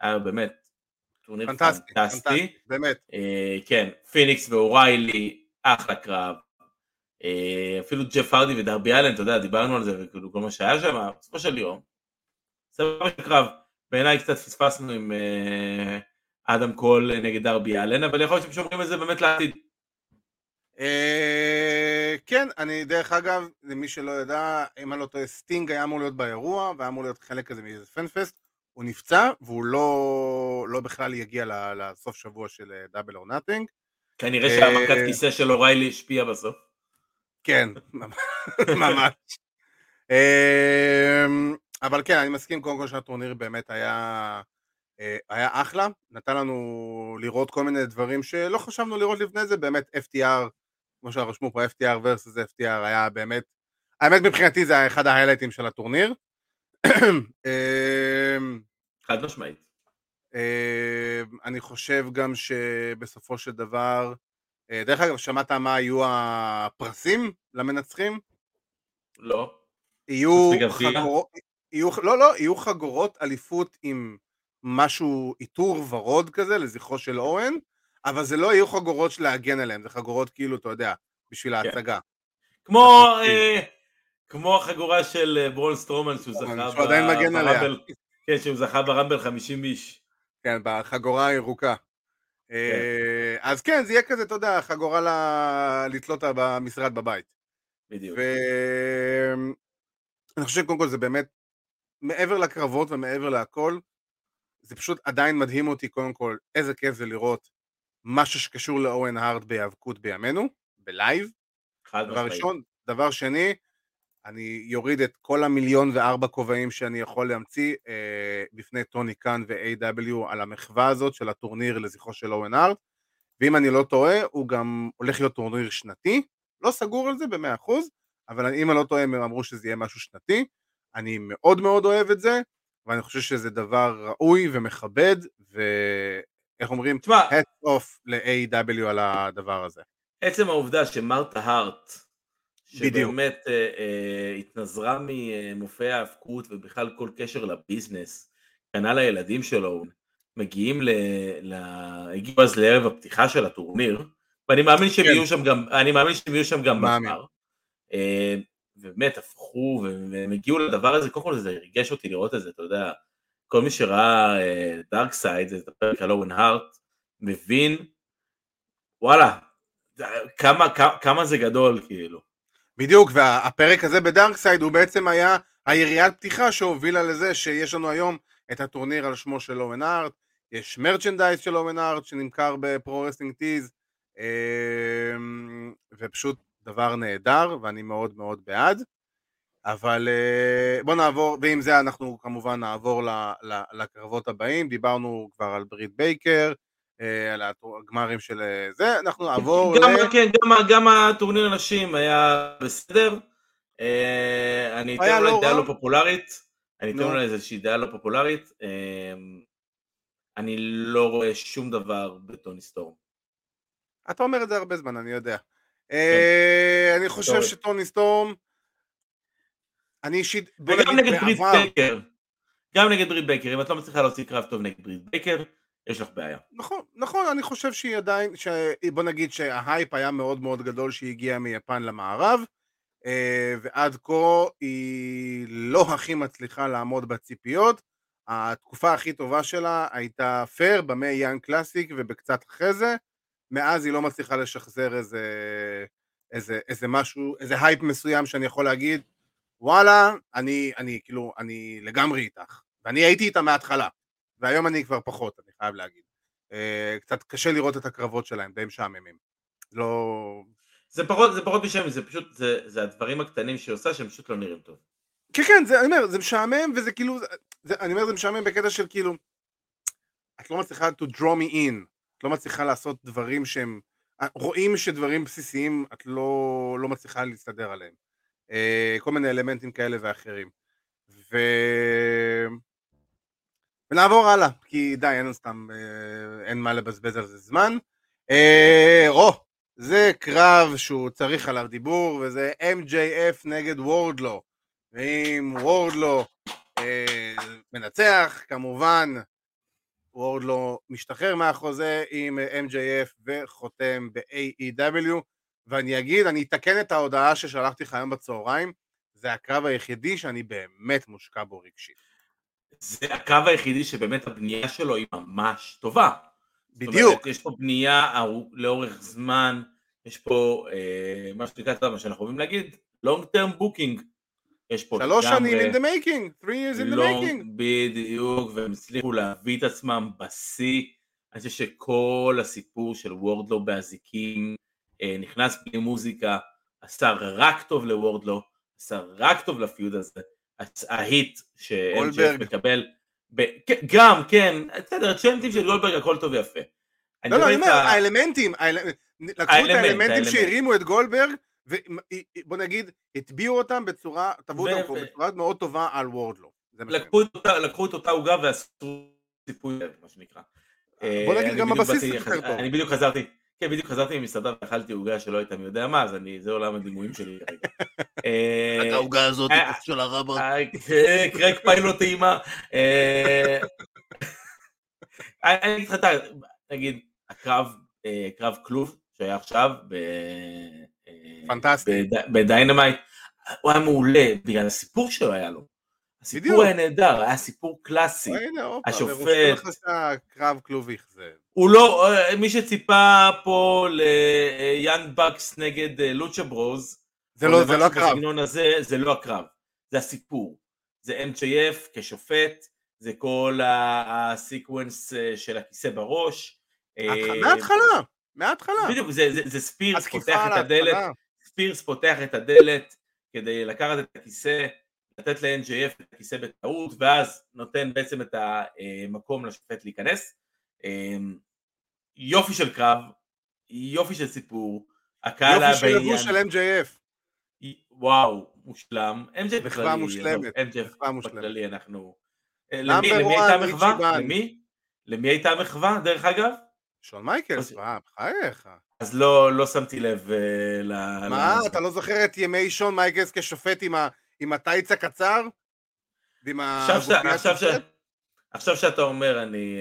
היה באמת טורניר פנטסטי, פנטסטי. באמת. אה, כן, פיניקס ואוריילי, אחלה קרב. אה, אפילו ג'ף הרדי ודרבי אלן, אתה יודע, דיברנו על זה וכאילו כל מה שהיה שם, בסופו של יום. סבבה של קרב. בעיניי קצת פספסנו עם אה, אדם קול נגד דרבי אלן, אבל יכול להיות שהם שומרים את זה באמת לעתיד. אה, כן, אני דרך אגב, למי שלא יודע, אם אני לא טועה, סטינג היה אמור להיות באירוע, והיה אמור להיות חלק כזה מאיזה fan fest, הוא נפצע, והוא לא, לא בכלל יגיע לסוף שבוע של Double or Nothing. כנראה שהמכת כיסא של אוריילי השפיע בסוף. כן, ממש. אמ, אבל כן, אני מסכים קודם כל שהטורניר באמת היה, אה, היה אחלה, נתן לנו לראות כל מיני דברים שלא חשבנו לראות לפני זה, באמת FTR, כמו שרשמו פה FTR versus FTR היה באמת, האמת מבחינתי זה היה אחד ההיילייטים של הטורניר. (clears throat) אמ, חד משמעית. אמ, אני חושב גם שבסופו של דבר, אה, דרך אגב, שמעת מה היו הפרסים למנצחים? לא. יהיו חגורות, יהיו, לא, לא, יהיו חגורות אליפות עם משהו, עיטור ורוד כזה לזכרו של אורן, אבל זה לא יהיו חגורות להגן עליהן, זה חגורות כאילו, אתה יודע, בשביל כן. ההצגה. כמו... כמו החגורה של אה, ברון סטרומן שהוא זכה ברמבל, כן, שהוא זכה ברמבל 50 איש. כן, בחגורה הירוקה. כן. אה, אז כן, זה יהיה כזה, אתה יודע, חגורה לתלות במשרד בבית. בדיוק. ואני חושב שקודם כל זה באמת, מעבר לקרבות ומעבר להכל, זה פשוט עדיין מדהים אותי קודם כל, איזה כיף זה לראות משהו שקשור לאוון הארט בהיאבקות בימינו, ב live. דבר ראשון. דבר שני, אני יוריד את כל המיליון וארבע כובעים שאני יכול להמציא אה, בפני טוני קאן ו-AEW על המחווה הזאת של הטורניר לזכרו של אוון הארט ואם אני לא טועה הוא גם הולך להיות טורניר שנתי, לא סגור על זה במאה אחוז, אבל אם אני לא טועה הם אמרו שזה יהיה משהו שנתי, אני מאוד מאוד אוהב את זה ואני חושב שזה דבר ראוי ומכבד ואיך אומרים? תשמע, head off ל-AW על הדבר הזה. עצם העובדה שמרתה הארט שבאמת אה, אה, התנזרה ממופעי ההאבקות ובכלל כל קשר לביזנס, קנה לילדים שלו, מגיעים ל... ל... הגיעו אז לערב הפתיחה של הטורניר, ואני מאמין שהם כן. יהיו שם גם, אני מאמין שהם יהיו שם גם בגמר. אה, ובאמת הפכו והם הגיעו לדבר הזה, קודם כל זה ריגש אותי לראות את זה, אתה יודע, כל מי שראה Dark Side, את הפרק על אוון הארט, מבין, וואלה, כמה, כמה, זה גדול כאילו. בדיוק, והפרק הזה ב Dark Side הוא בעצם היה יריית פתיחה שהובילה לזה שיש לנו היום את הטורניר על שמו של אוון הארט, יש merchandise של אוון הארט שנמכר ב Pro Wrestling Tees, אמ, ופשוט דבר נהדר, ואני מאוד מאוד בעד. אבל אה, בוא נעבור, ועם זה אנחנו כמובן נעבור לקרבות הבאים, דיברנו כבר על ברית בייקר, אה, על הגמרים של אה, זה, אנחנו נעבור גם, ל... כן, גם, גם הטורניר הנשים היה בסדר, אני אתן אולי לא דעה לא פופולרית, אני אתן אולי איזושהי דעה לא פופולרית, אני לא רואה שום דבר בטוני סטורם. אתה אומר את זה הרבה זמן, אני יודע. כן. אני חושב שטוני סטורם אני אישית... וגם נגד ברית בייקר. גם נגד ברית בייקר, אם את לא מצליחה להוציא קרב טוב נגד ברית בייקר, יש לך בעיה. נכון, נכון, אני חושב שהיא עדיין, ש... בוא נגיד שההייפ היה מאוד מאוד גדול שהיא הגיעה מיפן למערב, אה, ועד כה היא לא הכי מצליחה לעמוד בציפיות. התקופה הכי טובה שלה הייתה פייר ב Mae Young Classic ובקצת אחרי זה, מאז היא לא מצליחה לשחזר איזה, איזה, איזה משהו, איזה הייפ מסוים שאני יכול להגיד, וואלה, אני, אני כאילו, אני לגמרי איתך, ואני הייתי איתה מההתחלה, והיום אני כבר פחות, אני חייב להגיד. אה, קצת קשה לראות את הקרבות שלהם, די משעממים. לא... זה פחות, זה פחות משעמם, זה פשוט, זה, זה הדברים הקטנים שהיא עושה שהם פשוט לא נראים טוב. כן, כן, זה, אני אומר, זה משעמם, וזה כאילו, זה, אני אומר, זה משעמם בקטע של כאילו, את לא מצליחה to draw me in, לא מצליחה לעשות דברים שהם, רואים שדברים בסיסיים, את לא, לא מצליחה להסתדר עליהם. אה, כל מיני אלמנטים כאלה ואחרים. ו... ונעבור הלאה, כי די, אין סתם, אה, אין מה לבזבז על זה זמן. אה, או, זה קרב שהוא צריך עליו דיבור, וזה MJF נגד וורדלו. ואם וורדלו אה, מנצח, כמובן, וורדלו משתחרר מהחוזה עם MJF וחותם ב-AEW. ואני אגיד, אני אתקן את ההודעה ששלחתי לך היום בצהריים, זה הקרב היחידי שאני באמת מושקע בו רגשית. זה הקרב היחידי שבאמת הבנייה שלו היא ממש טובה. בדיוק. אומרת, יש פה בנייה לאורך זמן, יש פה אה, מה שנקרא, מה שאנחנו אוהבים להגיד, long term booking. יש פה שלוש שנים in the making, three years in the making. בדיוק, והם הצליחו להביא את עצמם בשיא. אני חושב שכל הסיפור של וורדלו באזיקים, אה, נכנס בלי מוזיקה, עשה רק טוב לוורדלו, עשה רק טוב לפיוד הזה, ההיט שאנג'ף מקבל, ב... גם, כן, בסדר, צ'נטים של גולדברג הכל טוב ויפה. לא, לא, אני אומר, האלמנטים, לקחו את האלמנטים שהרימו את גולדברג, ובוא נגיד, הטביעו אותם בצורה, טבעו אותם פה בצורה מאוד טובה על וורדלו. לקחו את אותה עוגה ועשו סיפוי, מה שנקרא. בוא נגיד, גם הבסיס יותר טוב. אני בדיוק חזרתי. כן, בדיוק חזרתי ממסעדה ואכלתי עוגה שלא הייתה מי יודע מה, אז אני, זה עולם הדימויים שלי כרגע. (laughs) רק העוגה הזאת אה, של הרבר. אה, קרק פיילוט טעימה. אה, אני אגיד לך, נגיד, הקרב, קרב כלוב שהיה עכשיו, פנטסטי. ב Dynamite, הוא היה מעולה, בגלל הסיפור שלו היה לו. הסיפור היה נהדר, היה סיפור קלאסי. השופט... קרב כלוב אכזב. הוא לא, מי שציפה פה ל Young Bucks נגד Lucha Bros, זה לא, זה לא הקרב. הזה, זה לא הקרב, זה הסיפור. זה MJF כשופט, זה כל הסיקוונס של הכיסא בראש. מההתחלה, מההתחלה. בדיוק, זה, זה, זה ספירס פותח את הדלת, ספירס פותח את הדלת כדי לקחת את הכיסא. לתת ל-NJF את הכיסא בטעות, ואז נותן בעצם את המקום לשופט להיכנס. אמ, יופי של קרב, יופי של סיפור, הקהל היה בעניין. יופי של לבוש של MJF. וואו, מושלם. MJF בכללי, מושלמת. MJF בכללי אנחנו... אה, למי הייתה המחווה? למי? למי הייתה המחווה, דרך אגב? שון מייקלס, מה, בחייך. אז לא, לא שמתי לב אה, ל... מה, אתה לא זוכר את ימי שון מייקלס כשופט עם ה... הטייץ הקצר? ועם עכשיו, שאתה אומר, אני,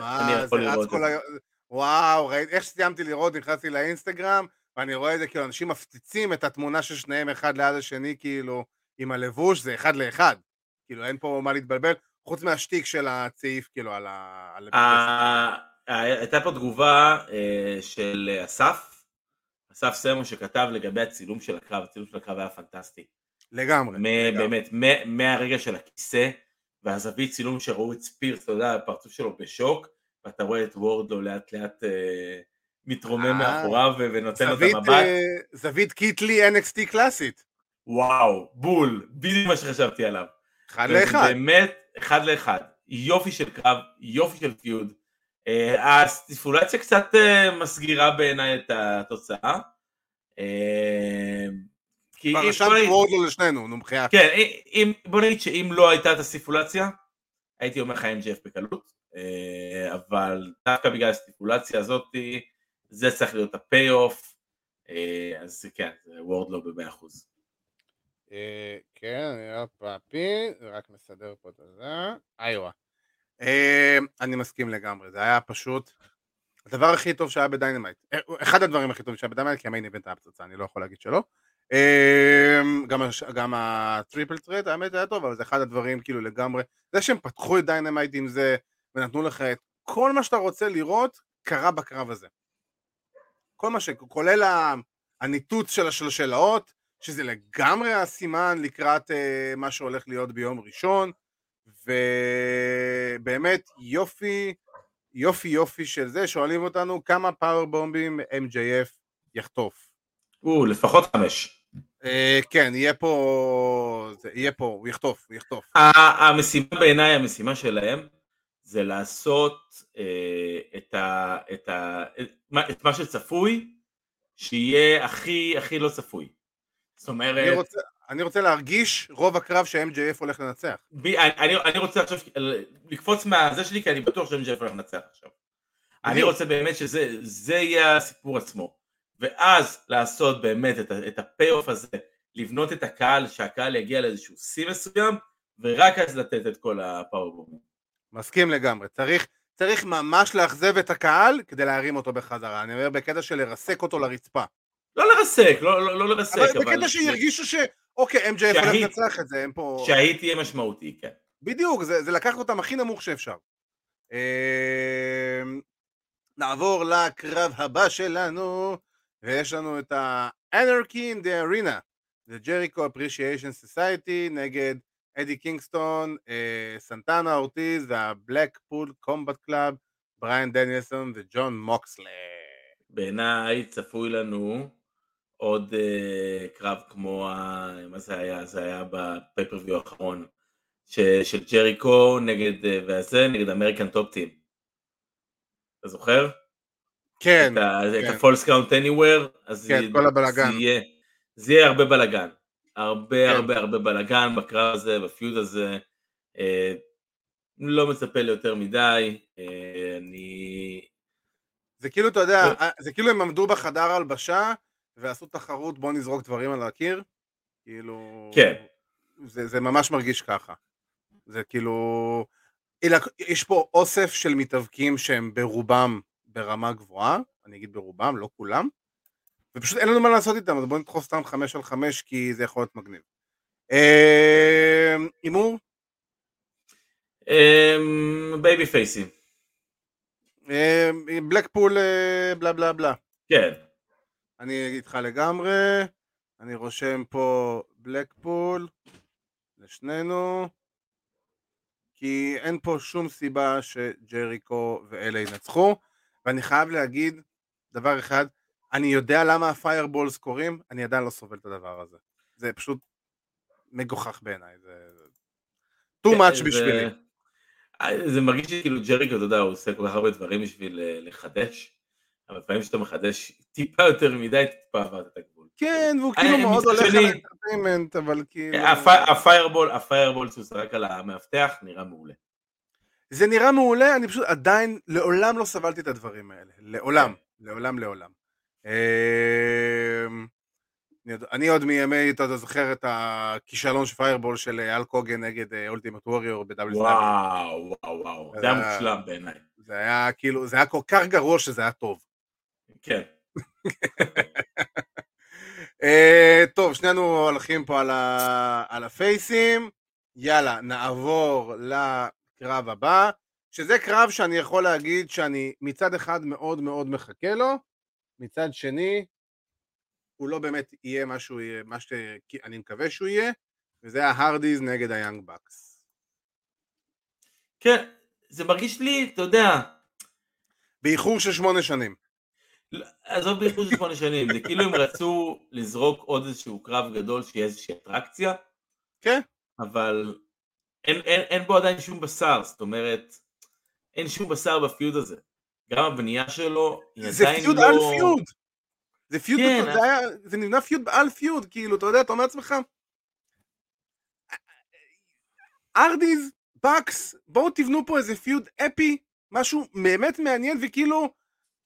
אה, אני יכול לראות את זה. ה... וואו, איך שסיימתי לראות, נכנסתי לאינסטגרם, ואני רואה את זה, כאילו, אנשים מפציצים את התמונה של שניהם אחד ליד השני, כאילו, עם הלבוש, זה אחד לאחד. כאילו, אין פה מה להתבלבל. חוץ מהשטיק של הצעיף, כאילו, על ה... אה, הייתה פה תגובה אה, של אסף, אסף סמו שכתב לגבי הצילום של הקרב, הצילום של הקרב היה פנטסטי. לגמרי. מ- לגמרי. באמת, מ- מהרגע של הכיסא והזווית צילום שראו את ספירס, אתה יודע, הפרצוף שלו בשוק, ואתה רואה את וורדלו לאט לאט אה, מתרומם אה, מאחוריו ונותן לו את המבט. זווית קיטלי NXT קלאסית. וואו, בול, בדיוק מה שחשבתי עליו. אחד לאחד. באמת, אחד לאחד. יופי של קרב, יופי של פיוד. אה, הסטיפולציה קצת אה, מסגירה בעיניי את התוצאה. אה, כי כבר רשמתי וורדלו לשנינו, נו בחייאת. כן, אם, בוא נגיד שאם לא הייתה את הסטיפולציה, הייתי אומר לך MJF בקלות, אה, אבל דווקא בגלל הסטיפולציה הזאת, זה צריך להיות ה payoff, אז כן, זה וורדלו במאה אחוז. כן, אני עוד פאפי, רק מסדר פה את הזה. איווה. אה, אני מסכים לגמרי, זה היה פשוט הדבר הכי טוב שהיה ב Dynamite. אה, אחד הדברים הכי טובים שהיה ב Dynamite, כי ה main event היה פצצה, אני לא יכול להגיד שלא. אה, גם ה triple threat, האמת היה טוב, אבל זה אחד הדברים כאילו לגמרי, זה שהם פתחו את Dynamite עם זה, ונתנו לך את כל מה שאתה רוצה לראות, קרה בקרב הזה. כל מה ש... כולל הניתוץ של השלשלאות, שזה לגמרי הסימן לקראת אה, מה שהולך להיות ביום ראשון, ובאמת יופי, יופי יופי של זה, שואלים אותנו כמה powerbomb ים MJF יחטוף. או, לפחות חמש. Uh, כן, יהיה פה, זה, יהיה פה, הוא יחטוף, הוא יחטוף. המשימה בעיניי, המשימה שלהם, זה לעשות אה, את, ה, את, ה, את, מה- את מה שצפוי, שיהיה הכי הכי לא צפוי. זאת אני אומרת, רוצה, אני רוצה להרגיש רוב הקרב ש-MJF הולך לנצח. בי, אני, אני, רוצה עכשיו לקפוץ מהזה שלי, כי אני בטוח ג'ף הולך לנצח עכשיו. אני. רוצה באמת שזה זה יהיה הסיפור עצמו. ואז לעשות באמת את, את ה payoff הזה, לבנות את הקהל, שהקהל יגיע לאיזשהו שיא מסוים, ורק אז לתת את כל ה powerbomb. מסכים לגמרי, צריך, צריך ממש לאכזב את הקהל כדי להרים אותו בחזרה, אני אומר בקטע של לרסק אותו לרצפה. לא לרסק, לא, לא, לא לרסק, אבל אבל... בקטע שירגישו ש... אוקיי, MJF הולך שה heat- לנצח את זה, הם פה... שה heat יהיה משמעותי, כן. בדיוק, זה, זה לקח אותם הכי נמוך שאפשר. אמ, נעבור לקרב הבא שלנו, ויש לנו את ה Anarchy in the Arena, זה ג'ריקו Appreciation Society נגד אדי קינגסטון, אה, סנטנה אורטיז וה Blackpool Combat Club, בריאן דניאלסון וג'ון מוקסלי. בעיניי צפוי לנו עוד אה, קרב כמו, ה... מה זה היה? זה היה ב pay-per-view האחרון, ש... של ג'ריקו נגד, אה, והזה, נגד American Top Team. אתה זוכר? כן, את ה- את כן. ה falls count anywhere, אז כן, זה- כל הבלגן. זה יהיה, זה יהיה הרבה בלאגן. הרבה כן. הרבה הרבה בלאגן בקרב הזה, ב feud הזה. אה, לא מצפה ליותר מדי. אה, אני... זה כאילו, אתה יודע, זה כאילו הם עמדו בחדר הלבשה ועשו תחרות בוא נזרוק דברים על הקיר, כאילו... כן. זה, זה ממש מרגיש ככה. זה כאילו... אלא, יש פה אוסף של מתאבקים שהם ברובם ברמה גבוהה, אני אגיד ברובם, לא כולם, ופשוט אין לנו מה לעשות איתם, אז בואו נדחוף סתם חמש על חמש כי זה יכול להיות מגניב. אה, הימור? babyface ים. אה, Blackpool בלה בלה בלה. כן. אני איתך לגמרי, אני רושם פה בלקפול לשנינו, כי אין פה שום סיבה שג'ריקו ואלה ינצחו, ואני חייב להגיד דבר אחד, אני יודע למה הפיירבולס קורים, אני עדיין לא סובל את הדבר הזה. זה פשוט מגוחך בעיניי, זה too much זה- בשבילי. זה מרגיש לי כאילו ג'ריקו, אתה יודע, הוא עושה כל כך הרבה דברים בשביל אה, לחדש, אבל לפעמים כשאתה מחדש טיפה יותר מדי, טיפה עברת את הגבול. כן, והוא אה, כאילו מצד מאוד הולך על ה entertainment, אבל כאילו... הפ- ה fireball, ה fireball שהוא זרק על המאבטח נראה מעולה. זה נראה מעולה, אני פשוט עדיין, לעולם לא סבלתי את הדברים האלה. לעולם, לעולם, לעולם. אמ, אני עוד- מימי, אתה זוכר את הכישלון של fireball של האלק הוגאן נגד אולטימט ווריור ב-WWE. וואו, וואו, וואו, זה היה אה, מושלם בעיניי. זה היה כאילו, זה היה כל כך גרוע שזה היה טוב. כן. (laughs) אה, טוב, שנינו הולכים פה על ה- על הפייסים. יאללה, נעבור לקרב הבא, שזה קרב שאני יכול להגיד שאני מצד אחד מאוד מאוד מחכה לו, מצד שני, הוא לא באמת יהיה מה שהוא יהיה, מה שאני מקווה שהוא יהיה, וזה ההרדיז נגד היאנג בקס. כן, זה מרגיש לי, אתה יודע... באיחור של שמונה שנים. לא, עזוב באיחור של שמונה שנים, זה כאילו הם רצו לזרוק עוד איזשהו קרב גדול שיהיה איזושהי אטרקציה. כן. אבל אין, אין, אין בו עדיין שום בשר, זאת אומרת, אין שום בשר בפיוד הזה. גם הבנייה שלו היא עדיין לא... זה פיוד על פיוד. זה feud, כן, זה, היה, זה נבנה feud על feud, כאילו, אתה יודע, אתה אומר לעצמך, הארדיז, באקס, בואו תבנו פה איזה feud אפי, משהו באמת מעניין, וכאילו,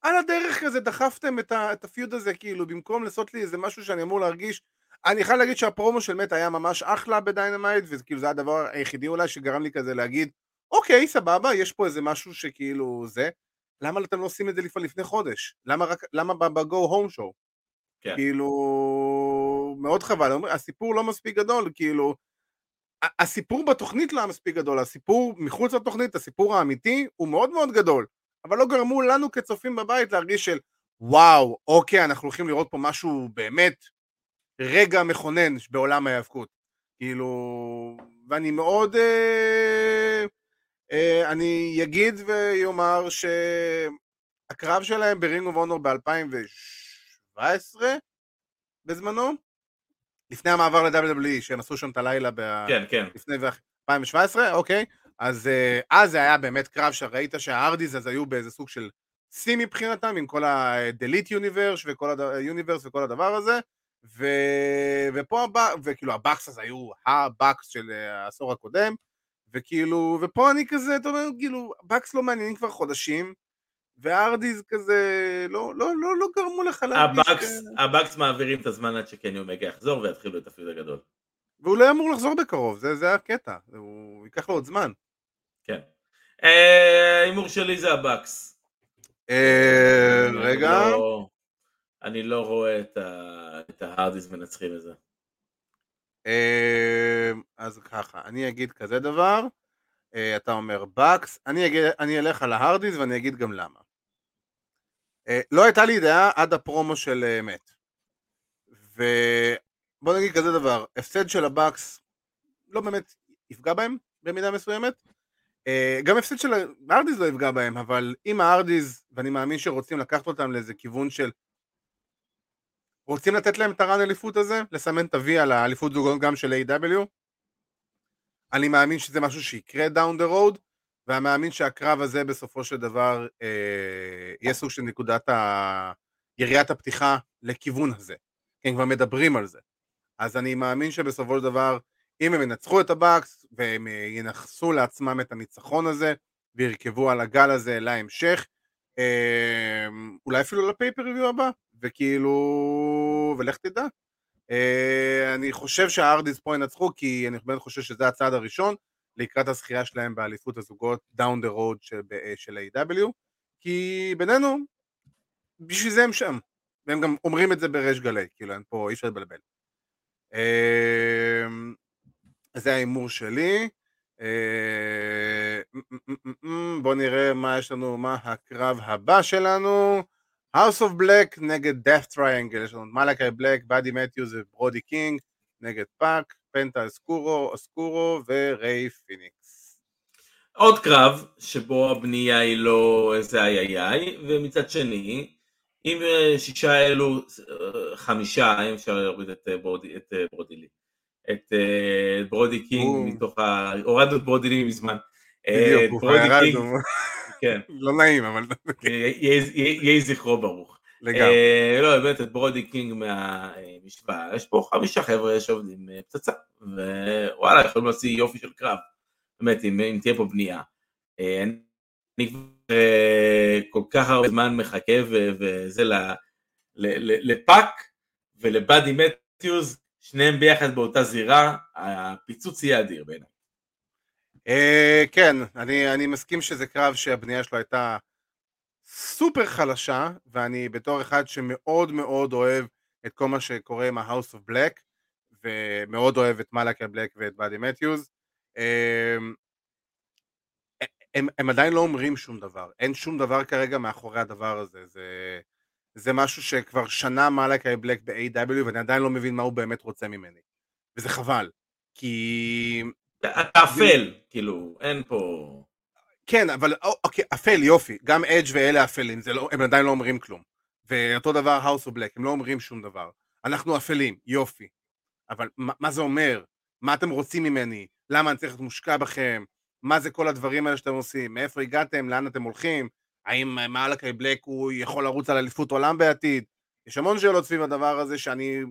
על הדרך כזה דחפתם את, ה, את ה feud הזה, כאילו, במקום לעשות לי איזה משהו שאני אמור להרגיש, אני חייב להגיד שהפרומו של מאט היה ממש אחלה ב Dynamite, וכאילו זה הדבר היחידי אולי שגרם לי כזה להגיד, אוקיי, סבבה, יש פה איזה משהו שכאילו זה, למה אתם לא עושים את זה לפני חודש? למה רק, למה בגו הום שואו? כן. כאילו, מאוד חבל, הסיפור לא מספיק גדול, כאילו, הסיפור בתוכנית לא היה מספיק גדול, הסיפור מחוץ לתוכנית, הסיפור האמיתי, הוא מאוד מאוד גדול, אבל לא גרמו לנו כצופים בבית להרגיש של וואו, אוקיי, אנחנו הולכים לראות פה משהו באמת רגע מכונן בעולם ההיאבקות. כאילו, ואני מאוד, אה, אה, אני אגיד ויאמר שהקרב שלהם ב Ring of Honor ב-2017 בזמנו, לפני המעבר ל-WWE, שהם עשו שם את הלילה ב... כן, כן. לפני 2017, אוקיי. אז אה, אז זה היה באמת קרב שראית שהארדיז אז היו באיזה סוג של שיא מבחינתם, עם כל ה-Delete Universe וכל, הד... Universe וכל הדבר הזה, ו... ופה, הב... וכאילו הבאקס אז היו הבאקס של אה, העשור הקודם, וכאילו, ופה אני כזה, אתה אומר, כאילו, באקס לא מעניינים כבר חודשים, והארדיז כזה, לא, לא, לא, לא גרמו לך להרגיש... הבאקס, ש... הבאקס מעבירים את הזמן עד שקני אומגה יחזור ויתחילו את ה feud הגדול. והוא לא אמור לחזור בקרוב, זה, זה הקטע, הוא ייקח לו עוד זמן. כן. אה, ההימור שלי זה הבאקס. אה, רגע. לא, אני לא רואה את, ההארדיס מנצחים את זה. אה, אז ככה, אני אגיד כזה דבר, אתה אומר בקס, אני, אגיד, אני אלך על ההארדיס ואני אגיד גם למה. לא הייתה לי דעה עד הפרומו של מת. ובוא נגיד כזה דבר, הפסד של הבקס לא באמת יפגע בהם במידה מסוימת. גם הפסד של הארדיז לא יפגע בהם, אבל אם הארדיז, ואני מאמין שרוצים לקחת אותם לאיזה כיוון של רוצים לתת להם את הרן אליפות הזה, לסמן את ה-V על האליפות זוגות גם של A.W. אני מאמין שזה משהו שיקרה down the road, ואני מאמין שהקרב הזה בסופו של דבר אה, יהיה סוג של נקודת ה... יריית הפתיחה לכיוון הזה. הם כבר מדברים על זה. אז אני מאמין שבסופו של דבר, אם הם ינצחו את הבאקס, והם ינכסו לעצמם את הניצחון הזה, וירכבו על הגל הזה להמשך, אה, אולי אפילו ל pay-per-view הבא, וכאילו, ולך תדע. אה, אני חושב שהארדיס פה ינצחו, כי אני באמת חושב שזה הצעד הראשון לקראת הזכייה שלהם באליפות הזוגות down the road של AEW כי בינינו, בשביל זה הם שם. והם גם אומרים את זה בריש גלי, כאילו אין פה, אי אפשר לבלבל. אה, זה ההימור שלי. אה, בואו נראה מה יש לנו, מה הקרב הבא שלנו. House of Black נגד Death Triangle, יש לנו מלאקי בלק, באדי מתיוז וברודי קינג נגד פאק, פנטה אסקורו, אסקורו וריי פיניקס. עוד קרב שבו הבנייה היא לא איזה איי איי איי, ומצד שני, אם אה, שישה אלו, אה, חמישה, אם אפשר להוריד את ברודי, את ברודי לי, את ברודי קינג מתוך ה... הורדנו את ברודי לי מזמן. בדיוק, ברודי קינג. כן. (laughs) לא נעים, אבל... יהי זכרו ברוך. לגמרי. לא, באמת, את ברודי קינג מהמשוואה, יש פה חמישה חבר'ה שעובדים פצצה, ווואלה, יכולים להוציא יופי של קרב, באמת, אם תהיה פה בנייה. אני כבר כל כך הרבה זמן מחכה וזה לפאק ולבאדי מתיוז, שניהם ביחד באותה זירה, הפיצוץ יהיה אדיר בעיניי. Uh, כן, אני, אני מסכים שזה קרב שהבנייה שלו הייתה סופר חלשה, ואני בתור אחד שמאוד מאוד אוהב את כל מה שקורה עם ה-House of Black, ומאוד אוהב את מלאקה בלק ואת באדי מתיוז, אמ, הם, הם עדיין לא אומרים שום דבר, אין שום דבר כרגע מאחורי הדבר הזה, זה, זה משהו שכבר שנה מלאקי בלק ב-AEW ואני עדיין לא מבין מה הוא באמת רוצה ממני, וזה חבל, כי... אתה אפל, כאילו, אין פה... כן, אבל אוקיי, אפל, יופי, גם אדג' ואלה אפלים, לא, הם עדיין לא אומרים כלום, ואותו דבר House of Black, הם לא אומרים שום דבר, אנחנו אפלים, יופי, אבל מה, מה זה אומר? מה אתם רוצים ממני? למה אני צריך להיות מושקע בכם? מה זה כל הדברים האלה שאתם עושים? מאיפה הגעתם? לאן אתם הולכים? האם מאלקי בלק הוא יכול לרוץ על אליפות עולם בעתיד? יש המון שאלות סביב הדבר הזה שאני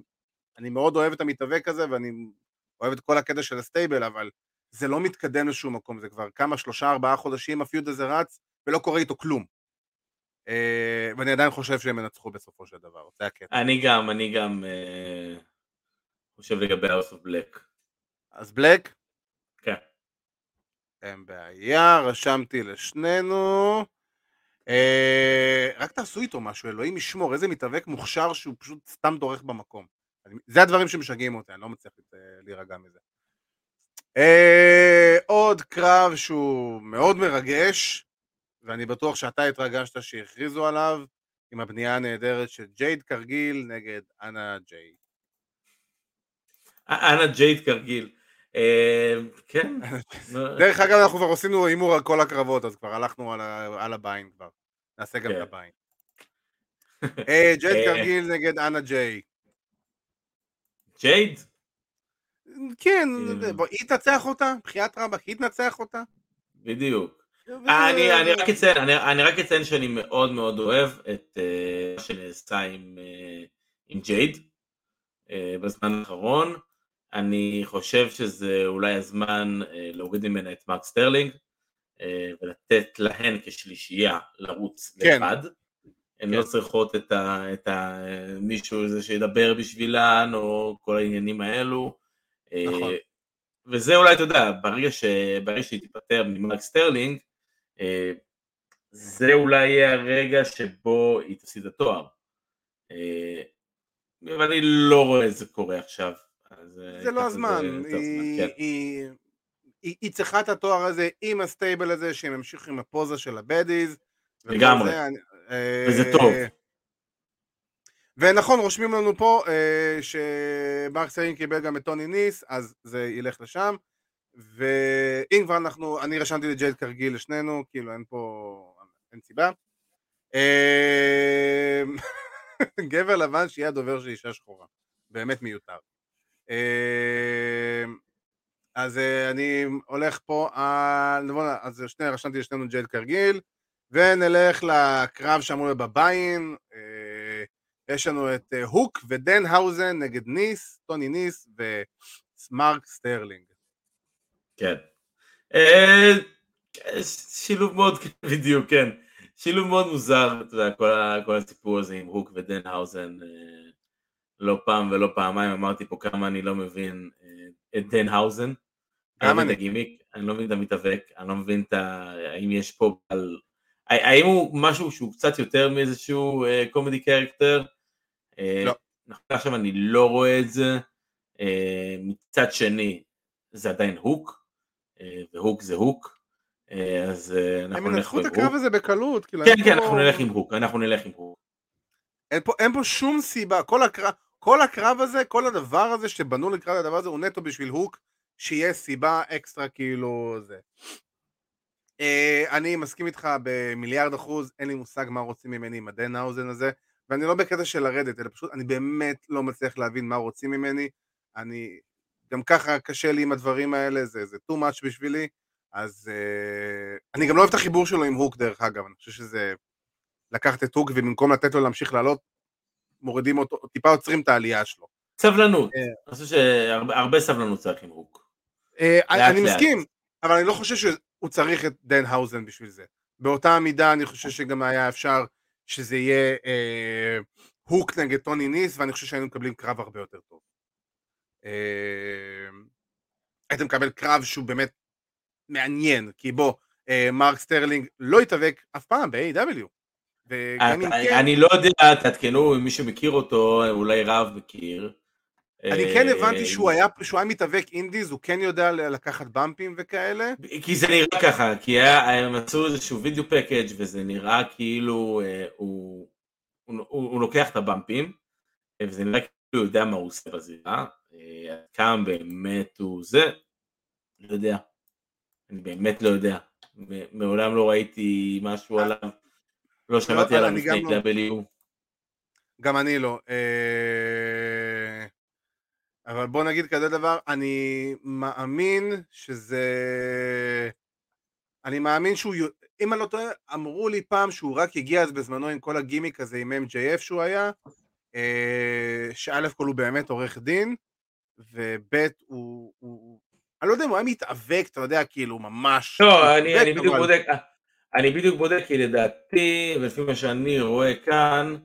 אני מאוד אוהב את המתאבק הזה ואני אוהב את כל הקטע של ה stable, אבל זה לא מתקדם לשום מקום, זה כבר כמה, שלושה, ארבעה חודשים ה feud הזה רץ ולא קורה איתו כלום. אה, ואני עדיין חושב שהם ינצחו בסופו של דבר, זה הקטע. אני גם, אני גם אה, חושב לגבי House of Black. אז בלק? כן. אין בעיה, רשמתי לשנינו. אה, רק תעשו איתו משהו, אלוהים ישמור, איזה מתאבק מוכשר שהוא פשוט סתם דורך במקום. זה הדברים שמשגעים אותי, אני לא מצליח להירגע מזה. אה, עוד קרב שהוא מאוד מרגש, ואני בטוח שאתה התרגשת שהכריזו עליו, עם הבנייה הנהדרת של ג'ייד קרגיל נגד אנה ג'יי. אנה ג'ייד קרגיל. אה, כן. (laughs) דרך אגב אנחנו כבר עשינו הימור על כל הקרבות אז כבר הלכנו על ה buy-in כבר. נעשה גם את כן. ה buy-in. (laughs) אה, ג'ייד קרגיל נגד אנה ג'יי. ג'ייד? כן, היא תנצח אותה, בחיית רבאק, היא תנצח אותה. בדיוק. אני רק אציין, אני רק אציין שאני מאוד מאוד אוהב את מה שנעשה עם ג'ייד בזמן האחרון. אני חושב שזה אולי הזמן אה, להוריד ממנה את מרק סטרלינג אה, ולתת להן כשלישייה לרוץ כן. לבד. הן לא כן. לא צריכות את, ה, את ה, מישהו הזה שידבר בשבילן או כל העניינים האלו. אה, נכון. וזה אולי, אתה יודע, ברגע, ש, ברגע שהיא תיפטר ממרק סטרלינג, זה אולי יהיה הרגע שבו היא תפסיד את התואר. אבל אני לא רואה את זה קורה עכשיו. זה לא הזמן, כן. היא צריכה את התואר הזה עם הסטייבל הזה שהם ימשיכו עם הפוזה של הבדיז. לגמרי, וזה טוב. אה, ונכון, רושמים לנו פה אה, שמרק סיין קיבל גם את טוני ניס, אז זה ילך לשם. ואם כבר אנחנו, אני רשמתי לג'ייד קרגיל לשנינו, כאילו אין פה, אין סיבה. אה, (laughs) גבר לבן שיהיה הדובר של אישה שחורה. באמת מיותר. אמ, אז אה, אני הולך פה על... אז שנייה, רשמתי לשנינו ג'ייד קרגיל, ונלך לקרב שאמור להיות בביין. אה, יש לנו את אה, הוק ודן האוזן נגד ניס, טוני ניס וסמארט מארק סטרלינג. כן. שילוב מאוד, בדיוק, כן. שילוב מאוד מוזר, אתה יודע, כל הסיפור הזה עם הוק ודנהאוזן. לא פעם ולא פעמיים אמרתי פה כמה אני לא מבין אה, את דנהאוזן. גם אני. הגימיק, אני לא מבין את המתאבק, אני לא מבין את ה... האם יש פה על... האם הוא משהו שהוא קצת יותר מאיזשהו comedy uh, character? לא. נכון עכשיו אני לא רואה את זה. Uh, מצד שני, זה עדיין הוק, uh, והוק זה הוק. Uh, אז uh, אנחנו נלך עם הוק. הם ינצחו את הקרב הזה בקלות. כן, כן, אנחנו נלך עם הוק, אנחנו נלך עם הוק. אין פה, אין פה שום סיבה, כל הקרב, כל הקרב הזה, כל הדבר הזה שבנו לקראת הדבר הזה הוא נטו בשביל הוק, שיהיה סיבה אקסטרה כאילו זה. Uh, אני מסכים איתך במיליארד אחוז, אין לי מושג מה רוצים ממני עם הדן האוזן הזה, ואני לא בקטע של לרדת, אלא פשוט אני באמת לא מצליח להבין מה רוצים ממני, אני גם ככה קשה לי עם הדברים האלה, זה, זה too much בשבילי, אז uh, אני גם לא אוהב את החיבור שלו עם הוק דרך אגב, אני חושב שזה לקחת את הוק ובמקום לתת לו להמשיך לעלות, מורידים אותו, טיפה עוצרים את העלייה שלו. סבלנות, אה. אני חושב שהרבה סבלנות צריך עם הוק. אה, אני מסכים, אבל אני לא חושב שהוא צריך את דן האוזן בשביל זה. באותה מידה אני חושב שגם היה אפשר שזה יהיה אה, הוק נגד טוני ניס, ואני חושב שהיינו מקבלים קרב הרבה יותר טוב. אה, הייתם מקבל קרב שהוא באמת מעניין, כי בוא, אה, מרק סטרלינג לא התאבק אף פעם ב-AEW. וגם אם כן... אני לא יודע, תעדכנו, מי שמכיר אותו, אולי רב מכיר. אני כן הבנתי שהוא היה, שהוא היה מתאבק indies, הוא כן יודע לקחת במפים וכאלה. כי זה נראה ככה, כי היה, הם עשו איזשהו וידאו פקאג' וזה נראה כאילו אה, הוא, הוא, הוא, הוא לוקח את הבמפים, וזה נראה כאילו הוא יודע מה הוא עושה בזירה, אה, כמה באמת הוא זה, לא יודע, אני באמת לא יודע, מעולם לא ראיתי משהו עליו, לא שמעתי עליו לפני לא- W. גם אני לא. אה, אבל בוא נגיד כזה דבר, אני מאמין שזה... אני מאמין שהוא... אם אני לא טועה, אמרו לי פעם שהוא רק הגיע אז בזמנו עם כל הגימיק הזה עם MJF שהוא היה, אה, שא' כל הוא באמת עורך דין, וב' הוא, הוא... אני לא יודע אם הוא היה מתאבק, אתה יודע, כאילו, ממש... לא, אני, אני בדיוק בודק, אני בדיוק בודק, כי לדעתי, ולפי מה שאני רואה כאן,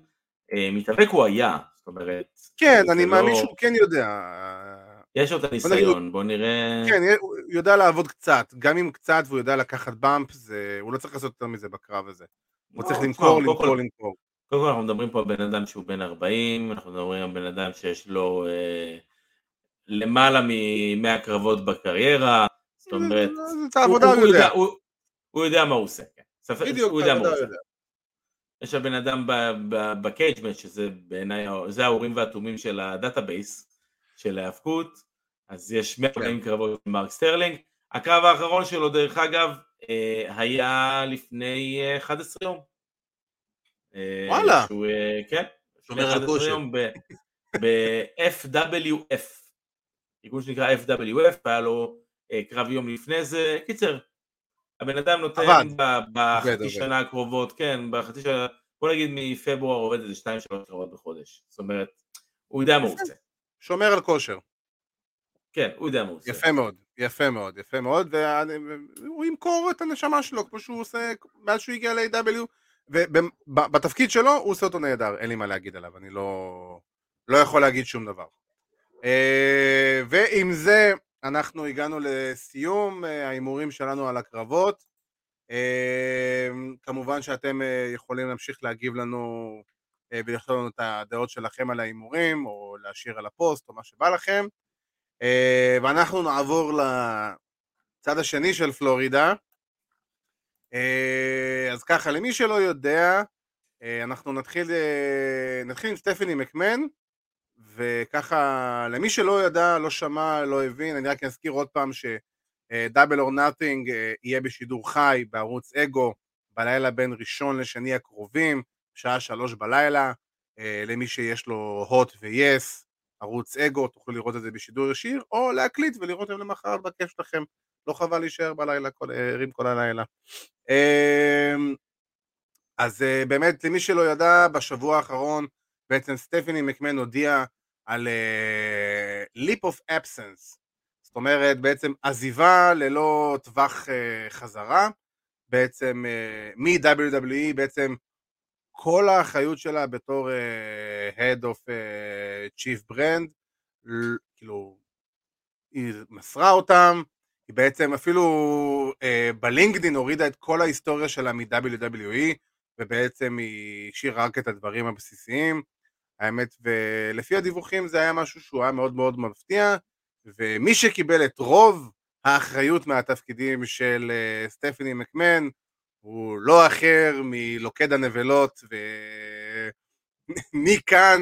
אה, מתאבק הוא היה, זאת אומרת... כן, אני מאמין לא... שהוא כן יודע. יש לו את הניסיון, בוא נראה... כן, הוא יודע לעבוד קצת, גם אם קצת והוא יודע לקחת באמפ, זה... הוא לא צריך לעשות יותר מזה בקרב הזה. הוא צריך לא, למכור, למכור, למכור. קודם כל אנחנו מדברים פה על בן אדם שהוא בן 40, אנחנו מדברים על בן אדם שיש לו אה, למעלה מ-100 קרבות בקריירה, זאת אומרת, העבודה הוא, הוא, יודע. הוא, הוא יודע מה הוא עושה. בדיוק, הוא יודע מה הוא עושה. יש לבן אדם ב Cagematch, שזה בעיניי, זה האורים והתומים של ה database של ההאבקות, אז יש 140 כן. קרבות עם מרק סטרלינג. הקרב האחרון שלו, דרך אגב, אה, היה לפני 11 יום. אה, וואלה. שהוא, אה, כן, לפני 11 יום (laughs) ב-FWF. ארגון שנקרא FWF, היה לו קרב יום לפני זה. קיצר, הבן אדם נותן בחצי שנה הקרובות, כן, בחצי שנה, בוא נגיד מפברואר עובד איזה 2-3 קרבות בחודש. זאת אומרת, הוא יודע מה הוא עושה. שומר על כושר. כן, הוא יודע מה הוא עושה. יפה מאוד, יפה מאוד, יפה מאוד, והוא ימכור את הנשמה שלו כמו שהוא עושה מאז שהוא הגיע ל-AW, ובתפקיד שלו הוא עושה אותו נהדר, אין לי מה להגיד עליו, אני לא, לא יכול להגיד שום דבר. אה, ועם זה אנחנו הגענו לסיום אה, ההימורים שלנו על הקרבות. אה, כמובן שאתם יכולים להמשיך להגיב לנו ולכתוב לנו את הדעות שלכם על ההימורים, או להשאיר על הפוסט, או מה שבא לכם. אה, ואנחנו נעבור לצד השני של פלורידה. אה, אז ככה, למי שלא יודע, אה, אנחנו נתחיל, נתחיל עם סטפני מקמן, וככה, למי שלא ידע, לא שמע, לא הבין, אני רק אזכיר עוד פעם שדאבל אור נאטינג יהיה בשידור חי בערוץ אגו בלילה בין ראשון לשני הקרובים, שעה שלוש בלילה, למי שיש לו הוט ויס, ערוץ אגו, תוכלו לראות את זה בשידור ישיר, או להקליט ולראות את זה למחרת בכיף שלכם, לא חבל להישאר בלילה, ערים כל הלילה. אמ, אז אה, באמת, למי שלא ידע, בשבוע האחרון בעצם סטפני מקמן הודיע על uh, leap of absence, זאת אומרת בעצם עזיבה ללא טווח uh, חזרה, בעצם uh, מ-WWE בעצם כל האחריות שלה בתור uh, Head of uh, Chief Brand, כאילו, היא מסרה אותם, היא בעצם אפילו uh, בלינקדין הורידה את כל ההיסטוריה שלה מ-WWE, ובעצם היא השאירה רק את הדברים הבסיסיים. האמת, ולפי הדיווחים זה היה משהו שהוא היה מאוד מאוד מפתיע, ומי שקיבל את רוב האחריות מהתפקידים של uh, סטפני מקמן, הוא לא אחר מלוכד הנבלות ומכאן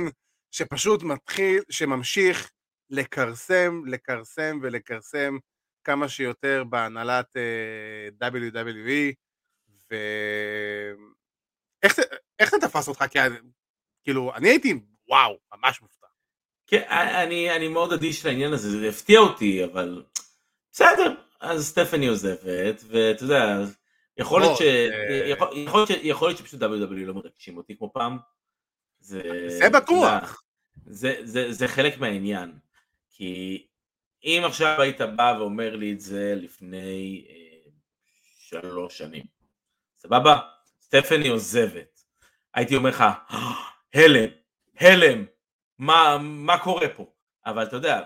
שפשוט מתחיל, שממשיך לכרסם, לכרסם ולכרסם כמה שיותר בהנהלת אה, WWE ואיך זה תפס אותך? כי כאילו, אני הייתי וואו, ממש מופתע. כן, אני, אני מאוד אדיש לעניין הזה, זה הפתיע אותי, אבל בסדר, אז סטפני עוזבת, ואתה יודע, יכול להיות לא, אה, שפשוט WWE לא מרגשים אותי כמו פעם. זה בטוח. זה חלק מהעניין. כי אם עכשיו היית בא ואומר לי את זה לפני אה, שלוש שנים, סבבה? סטפני עוזבת. הייתי אומר לך, הלם, הלם, מה, מה קורה פה? אבל אתה יודע,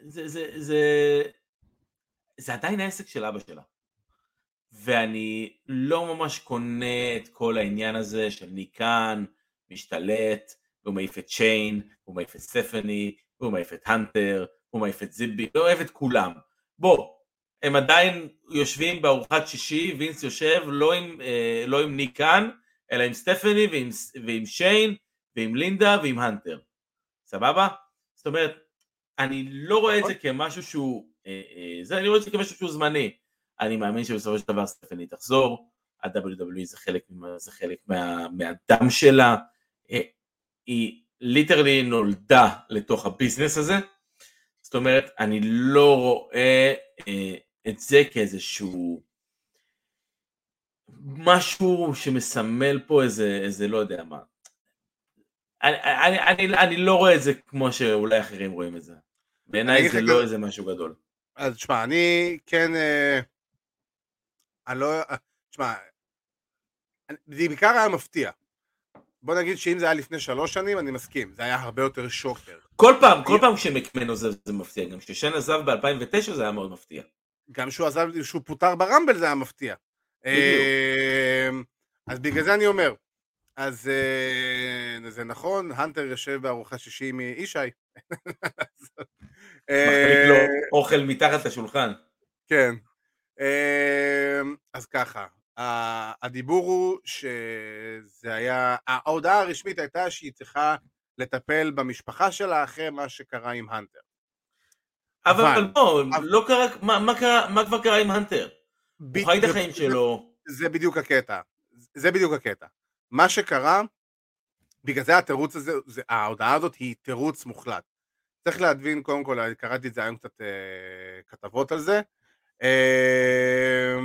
זה, זה, זה, זה עדיין העסק של אבא שלה. ואני לא ממש קונה את כל העניין הזה של ניק קאן, משתלט, והוא מעיף את שיין, הוא מעיף את סטפני, הוא מעיף את הנטר, הוא מעיף את זיבי, הוא מעיף את כולם. בוא, הם עדיין יושבים בארוחת שישי, וינס יושב לא עם, אה, לא עם ניק קאן, אלא עם סטפני ועם, ועם שיין ועם לינדה ועם הנטר. סבבה? זאת אומרת, אני לא רואה את זה כמשהו שהוא, אה, אה, זה, אני רואה את זה כמשהו שהוא זמני. אני מאמין שבסופו של דבר סטפני תחזור, ה-WWE זה חלק, זה חלק מה, מהדם שלה, אה, היא literally נולדה לתוך הביזנס הזה, זאת אומרת, אני לא רואה אה, את זה כאיזשהו משהו שמסמל פה איזה, איזה לא יודע מה. אני, אני, אני, אני לא רואה את זה כמו שאולי אחרים רואים את זה. בעיניי זה לא איזה משהו גדול. אז תשמע, אני כן... אה, אני לא... תשמע, זה בעיקר היה מפתיע. בוא נגיד שאם זה היה לפני שלוש שנים, אני מסכים, זה היה הרבה יותר שוקר. כל פעם, כל פעם כשמקמן עוזב זה מפתיע, גם כששן עזב ב-2009 זה היה מאוד מפתיע. גם כשהוא עזב, כשהוא פוטר ברמבל זה היה מפתיע. אמ, אז בגלל זה אני אומר, אז אה, זה נכון, הנטר יושב בארוחה שישי עם ישי. (laughs) מחליק לו אה, אוכל מתחת לשולחן. כן. אמ, אז ככה, הדיבור הוא שזה היה, ההודעה הרשמית הייתה שהיא צריכה לטפל במשפחה שלה אחרי מה שקרה עם הנטר. אבל, אבל בוא, אבל... לא קרה, מה, מה, קרה, מה כבר קרה עם הנטר? ב... הוא חי את החיים שלו. זה בדיוק הקטע, זה בדיוק הקטע. מה שקרה, בגלל זה התירוץ הזה, זה, ההודעה הזאת היא תירוץ מוחלט. צריך להבין, קודם כל, קראתי את זה היום קצת אה, כתבות על זה. אה,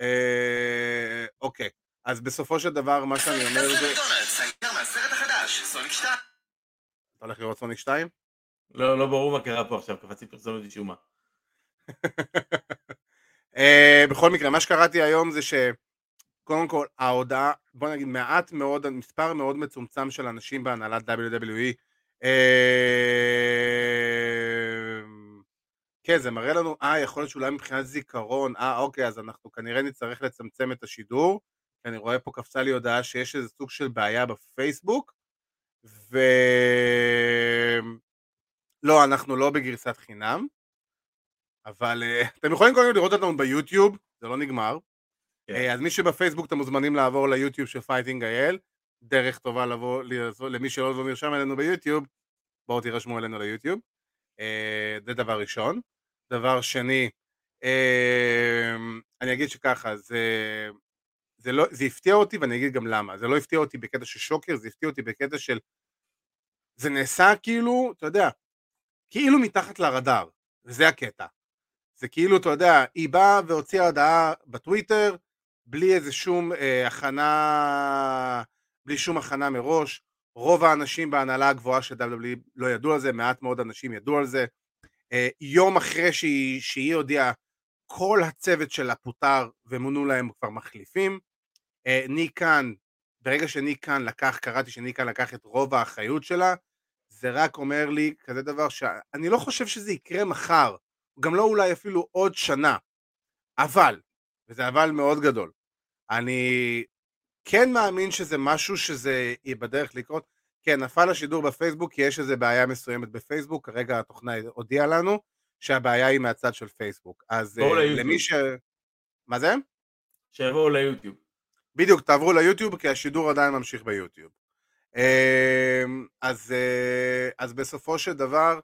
אה, אוקיי, אז בסופו של דבר מה שאני אומר זה... אתה הולך לראות סוניק 2? לא, לא ברור מה קרה פה עכשיו, קפצתי פרסומת משום מה. (laughs) אה, בכל מקרה, מה שקראתי היום זה שקודם כל ההודעה, בוא נגיד מעט מאוד, מספר מאוד מצומצם של אנשים בהנהלת WWE כן, זה מראה לנו, אה, יכול להיות שאולי מבחינת זיכרון, אה, אוקיי, אז אנחנו כנראה נצטרך לצמצם את השידור, אני רואה פה קפצה לי הודעה שיש איזה סוג של בעיה בפייסבוק, ו... לא, אנחנו לא בגרסת חינם, אבל אה, אתם יכולים קודם לראות אותנו ביוטיוב, זה לא נגמר. כן. אה, אז מי שבפייסבוק אתם מוזמנים לעבור ליוטיוב של פייטינג אייל, דרך טובה לבוא, למי שלא לא נרשם אלינו ביוטיוב, בואו תירשמו אלינו ליוטיוב. Uh, זה דבר ראשון. דבר שני, אני אגיד שככה, זה, זה, לא, זה הפתיע אותי ואני אגיד גם למה. זה לא הפתיע אותי בקטע של שוקר, זה הפתיע אותי בקטע של... זה נעשה כאילו, אתה יודע, כאילו מתחת לרדאר, וזה הקטע. זה כאילו, אתה יודע, היא באה והוציאה הודעה בטוויטר, בלי איזה שום אה, הכנה, בלי שום הכנה מראש. רוב האנשים בהנהלה הגבוהה של WWE לא ידעו על זה, מעט מאוד אנשים ידעו על זה. אה, יום אחרי שהיא, שהיא הודיעה, כל הצוות שלה פוטר ומונו להם כבר מחליפים. אה, ניק קאן, ברגע שניק קאן לקח, קראתי שניק קאן לקח את רוב האחריות שלה, זה רק אומר לי כזה דבר שאני לא חושב שזה יקרה מחר, גם לא אולי אפילו עוד שנה, אבל, וזה אבל מאוד גדול, אני כן מאמין שזה משהו שזה יהיה בדרך לקרות, כן, נפל השידור בפייסבוק כי יש איזו בעיה מסוימת בפייסבוק, כרגע התוכנה הודיעה לנו שהבעיה היא מהצד של פייסבוק. אז uh, למי ש... מה זה? שיבואו ליוטיוב. בדיוק, תעברו ליוטיוב כי השידור עדיין ממשיך ביוטיוב. Uh, אז, uh, אז בסופו של דבר,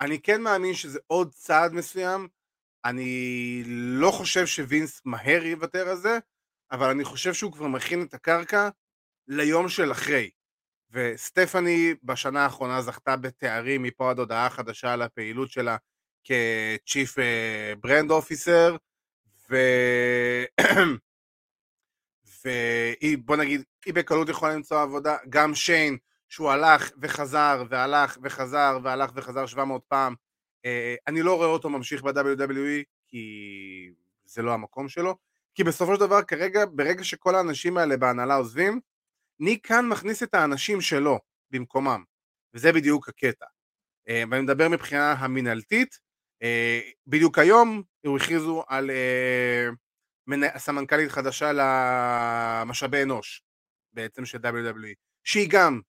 אני כן מאמין שזה עוד צעד מסוים, אני לא חושב שווינס מהר יוותר על זה, אבל אני חושב שהוא כבר מכין את הקרקע ליום של אחרי. וסטפני בשנה האחרונה זכתה בתארים מפה עד הודעה חדשה על הפעילות שלה כצ'יפ ברנד אופיסר, ו... (clears throat) והיא, בוא נגיד, היא בקלות יכולה למצוא עבודה, גם שיין, שהוא הלך וחזר והלך וחזר והלך וחזר 700 פעם, אה, אני לא רואה אותו ממשיך ב-WWE, כי זה לא המקום שלו, כי בסופו של דבר כרגע, ברגע שכל האנשים האלה בהנהלה עוזבים, ניק כאן מכניס את האנשים שלו במקומם, וזה בדיוק הקטע. אה, ואני מדבר מבחינה המינהלתית, אה, בדיוק היום הם הכריזו על סמנכ"לית חדשה למשאבי אנוש, בעצם של WWE, שהיא גם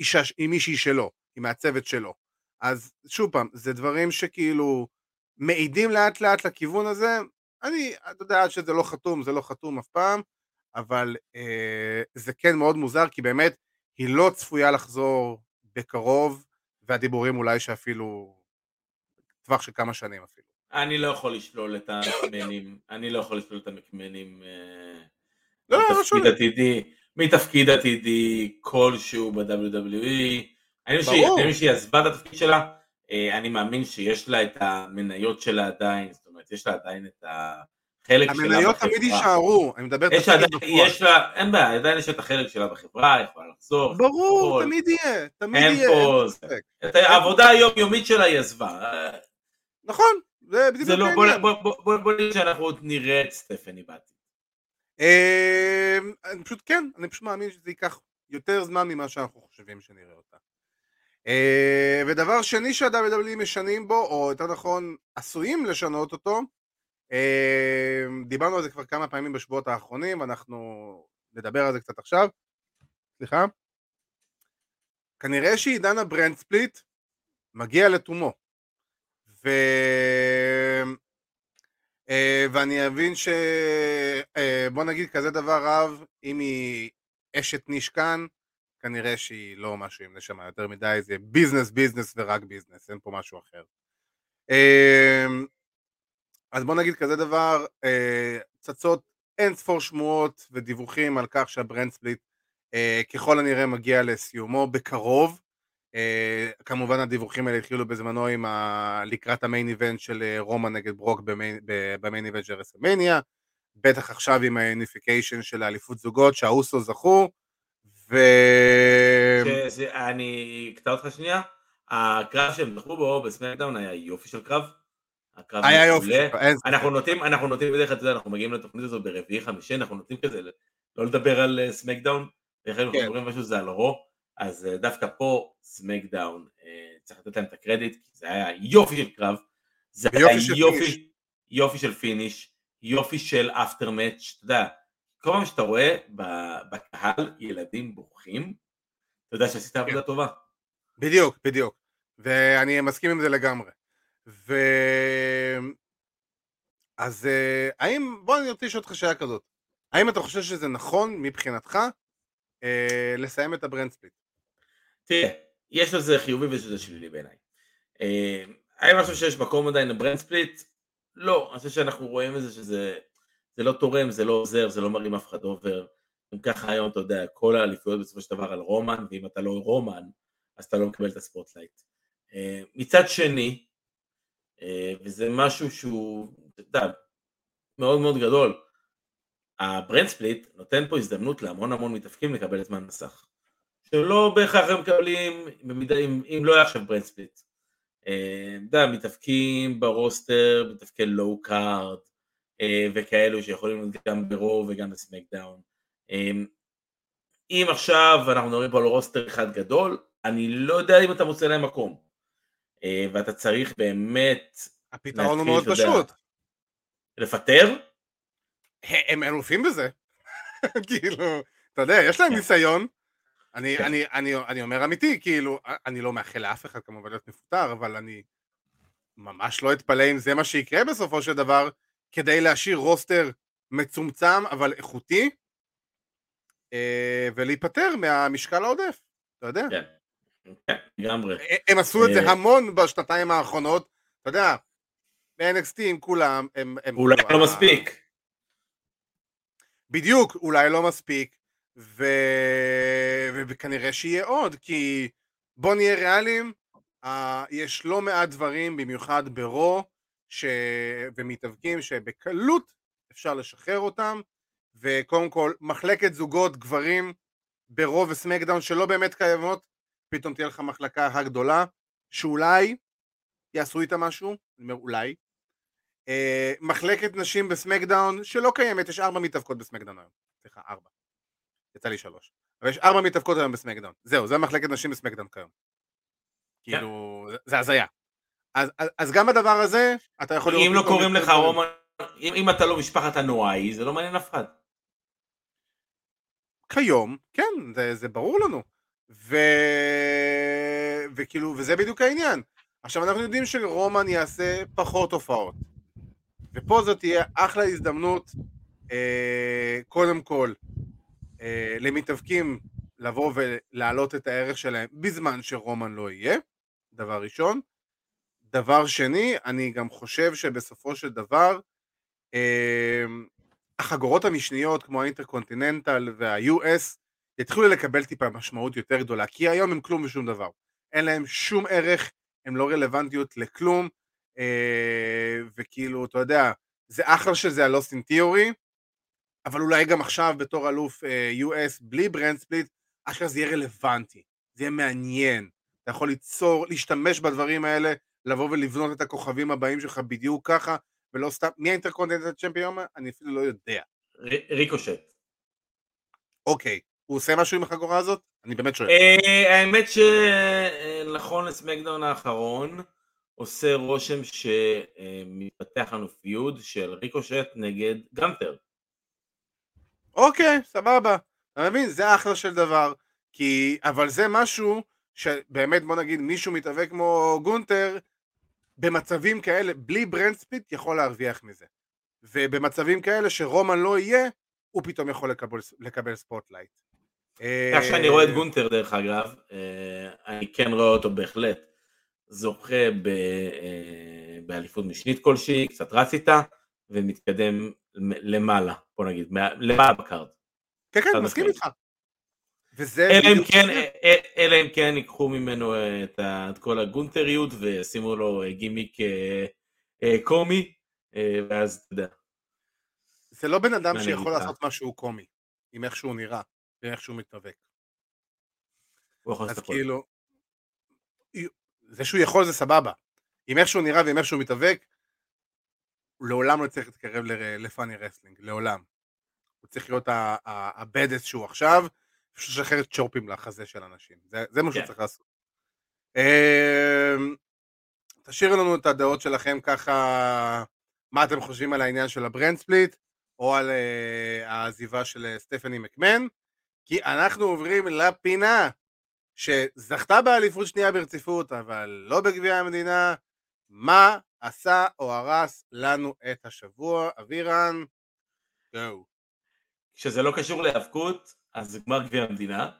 אישה, עם מישהי שלו, עם הצוות שלו. אז שוב פעם, זה דברים שכאילו מעידים לאט לאט לכיוון הזה, אני, אתה יודע, עד שזה לא חתום, זה לא חתום אף פעם, אבל אה, זה כן מאוד מוזר, כי באמת היא לא צפויה לחזור בקרוב, והדיבורים אולי שאפילו טווח של כמה שנים אפילו. אני לא יכול לשלול את המקמנים, אני לא יכול לשלול את המקמנים אה, לא, לא, לא שונה. עתידי, מתפקיד עתידי כלשהו ב-WWE. אני חושב. שהיא- עזבה את התפקיד שלה, אה, אני מאמין שיש לה את המניות שלה עדיין, זאת אומרת, יש לה עדיין את החלק שלה בחברה. המניות תמיד יישארו, אני מדבר יש עדיין, בפועל. יש לה, אין בעיה, עדיין יש את החלק שלה בחברה, היא יכולה לחזור. ברור. תמיד יהיה, תמיד אין יהיה, פה-. את העבודה היומיומית שלה היא עזבה. נכון, זה בדיוק לא, בוא, העניין. בוא, בוא, בוא, בוא נראה את סטפני. אה, אני פשוט כן, אני פשוט מאמין שזה ייקח יותר זמן ממה שאנחנו חושבים שנראה אותה. אה, ודבר שני שה-WWE משנים בו, או יותר נכון עשויים לשנות אותו, אה, דיברנו על זה כבר כמה פעמים בשבועות האחרונים, אנחנו נדבר על זה קצת עכשיו. סליחה? כנראה שעידן ה brand split מגיע לתומו. אה, ואני אבין ש... אה, בוא נגיד כזה דבר רב, אם היא אשת ניק קאן, כנראה שהיא לא משהו עם נשמה יותר מדי, זה ביזנס ביזנס ורק ביזנס, אין פה משהו אחר. אה, אז בוא נגיד כזה דבר, אה, צצות אין ספור שמועות ודיווחים על כך שה brand split אה, ככל הנראה מגיע לסיומו בקרוב. אה, כמובן הדיווחים האלה התחילו בזמנו עם ה... לקראת ה main event של אה, רומן נגד ברוק ב main, ב main event של רסלמניה, בטח עכשיו עם ה unification של האליפות זוגות שהאוסוז זכו, ו... שזה, אני אקטע אותך שנייה, הקרב שהם זכו בו בסמקדאון היה יופי של קרב. הקרב היה יופי, אין ספק. אנחנו נוטים, אנחנו נוטים בדרך כלל, אתה יודע, אנחנו מגיעים לתוכנית הזאת ברביעי חמישי, אנחנו נוטים כזה לא לדבר על אה, סמקדאון, בדרך כלל אנחנו כן. מדברים משהו זה על רו, אז אה, דווקא פה סמקדאון, אה, צריך לתת להם את הקרדיט, כי זה היה יופי של קרב, זה היה finish. יופי, יופי של finish, יופי של after match, אתה יודע, כל פעם שאתה רואה בקהל ילדים בוכים, אתה יודע שעשית כן. עבודה טובה. בדיוק, בדיוק. ואני מסכים עם זה לגמרי. ו... אז אה, האם, בוא אני רוצה לשאול אותך שאלה כזאת. האם אתה חושב שזה נכון מבחינתך אה, לסיים את ה brand split? תראה, יש לזה חיובי ויש לזה שלילי בעיניי. אה, האם אני חושב שיש מקום עדיין ל brand split? לא, אני חושב שאנחנו רואים את זה שזה זה לא תורם, זה לא עוזר, זה לא מרים אף אחד over. אם ככה היום, אתה יודע, כל האליפויות בסופו של דבר על רומן, ואם אתה לא רומן, אז אתה לא מקבל את ה spotlight. אה, מצד שני, אה, וזה משהו שהוא, אתה יודע, מאוד מאוד גדול, ה brand split נותן פה הזדמנות להמון המון מתאבקים לקבל זמן מסך. שלא בהכרח הם מקבלים, במידה, אם, אם לא היה עכשיו brand split. אה, אתה יודע, מתאבקים ב roster, מתאבקי low card, אה, וכאלו שיכולים להיות גם ברו וגם בסמקדאון. אה, אם עכשיו אנחנו מדברים פה על רוסטר אחד גדול, אני לא יודע אם אתה מוצא להם מקום. ואתה צריך באמת הפתרון הוא מאוד פשוט. לפטר, הם אלופים בזה. (laughs) כאילו, אתה יודע, יש להם כן. ניסיון. אני, כן. אני, אני, אני אומר אמיתי, כאילו, אני לא מאחל לאף אחד כמובן להיות מפוטר, אבל אני ממש לא אתפלא אם זה מה שיקרה בסופו של דבר, כדי להשאיר רוסטר מצומצם אבל איכותי, אה, ולהיפטר מהמשקל העודף, אתה יודע. כן, כן, לגמרי. הם עשו את זה אה, המון בשנתיים האחרונות, אתה יודע, ב-NXT עם כולם, הם... הם אולי כאילו, לא מספיק. בדיוק, אולי לא מספיק, ו... וכנראה שיהיה עוד, כי בוא נהיה ריאליים, uh, יש לא מעט דברים, במיוחד ברו, ש... ומתאבקים שבקלות אפשר לשחרר אותם, וקודם כל, מחלקת זוגות גברים ברו וסמקדאון שלא באמת קיימות, פתאום תהיה לך מחלקה הגדולה, שאולי יעשו איתה משהו, אני אומר אולי, אה, מחלקת נשים בסמקדאון שלא קיימת, יש ארבע מתאבקות בסמקדאון היום. סליחה, ארבע. יצא לי שלוש. אבל יש ארבע מתאבקות היום בסמקדאון. זהו, זה מחלקת נשים בסמקדאון כיום. כאילו, זה- הזיה. אז, אז, אז גם בדבר הזה, אתה יכול אם לא קוראים לך. רומן, אם אם אתה לא משפחת הנוראי, זה לא מעניין אף אחד. כיום, כן, זה, זה ברור לנו. ו... וכאילו, וזה בדיוק העניין. עכשיו אנחנו יודעים שרומן יעשה פחות הופעות. ופה זאת תהיה אחלה הזדמנות, אה, קודם כל, אה, למתאבקים לבוא ולהעלות את הערך שלהם בזמן שרומן לא יהיה, דבר ראשון. דבר שני, אני גם חושב שבסופו של דבר, אה, החגורות המשניות כמו האינטרקונטיננטל וה-US יתחילו לקבל טיפה משמעות יותר גדולה, כי היום הם כלום ושום דבר. אין להם שום ערך, הם לא רלוונטיות לכלום, אה, וכאילו, אתה יודע, זה אחלה שזה הלוסט אין תיאורי, אבל תיאורי גם עכשיו בתור אלוף אה, US בלי brand split, אשכרה זה יהיה רלוונטי, זה יהיה מעניין, אתה יכול ליצור, להשתמש בדברים האלה, לבוא ולבנות את הכוכבים הבאים שלך בדיוק ככה, ולא סתם, מי ה Intercontinental champion? אני אפילו לא יודע. ריקושט. אוקיי, הוא עושה משהו עם החגורה הזאת? אני באמת שואל. אה, האמת שנכון לסמקדאון האחרון, עושה רושם שמתפתח לנו feud של ריקושט נגד גנטר. אוקיי, סבבה. אתה מבין? זה אחלה של דבר. כי, אבל זה משהו שבאמת בוא נגיד מישהו מתאבק כמו גונטר במצבים כאלה, בלי brand split יכול להרוויח מזה. ובמצבים כאלה שרומן לא יהיה, הוא פתאום יכול לקבל, לקבל spotlight. איך שאני רואה את גונטר דרך אגב, אה, אני כן רואה אותו בהחלט זוכה אה, באליפות משנית כלשהי, קצת רץ איתה, ומתקדם למעלה, בוא נגיד, למעלה בקארד. כן, כן, מסכים איתך. וזה אלא אם כן, אה, אלא אם כן ייקחו ממנו את, את כל הגונטריות וישימו לו גימיק קומי, ואז אתה יודע. זה לא בן אדם שיכול לעשות משהו קומי, עם איך שהוא נראה, ואיך שהוא מתאבק. אז כאילו, זה שהוא יכול זה סבבה. עם איך שהוא נראה ועם איך שהוא מתאבק, הוא לעולם לא צריך להתקרב ל funny wrestling, לעולם. הוא צריך להיות ה badass שהוא עכשיו, פשוט לשחרר צ'ופים לחזה של אנשים. זה, זה מה שהוא כן. צריך לעשות. אמ, תשאירו לנו את הדעות שלכם ככה, מה אתם חושבים על העניין של ה brand split, או על אה, העזיבה של אה, סטפני מקמן, כי אנחנו עוברים לפינה שזכתה באליפות שנייה ברציפות, אבל לא בגביע המדינה, מה עשה או הרס לנו את השבוע? אבירן, גו. כשזה לא קשור להיאבקות, אז גמר גביע המדינה,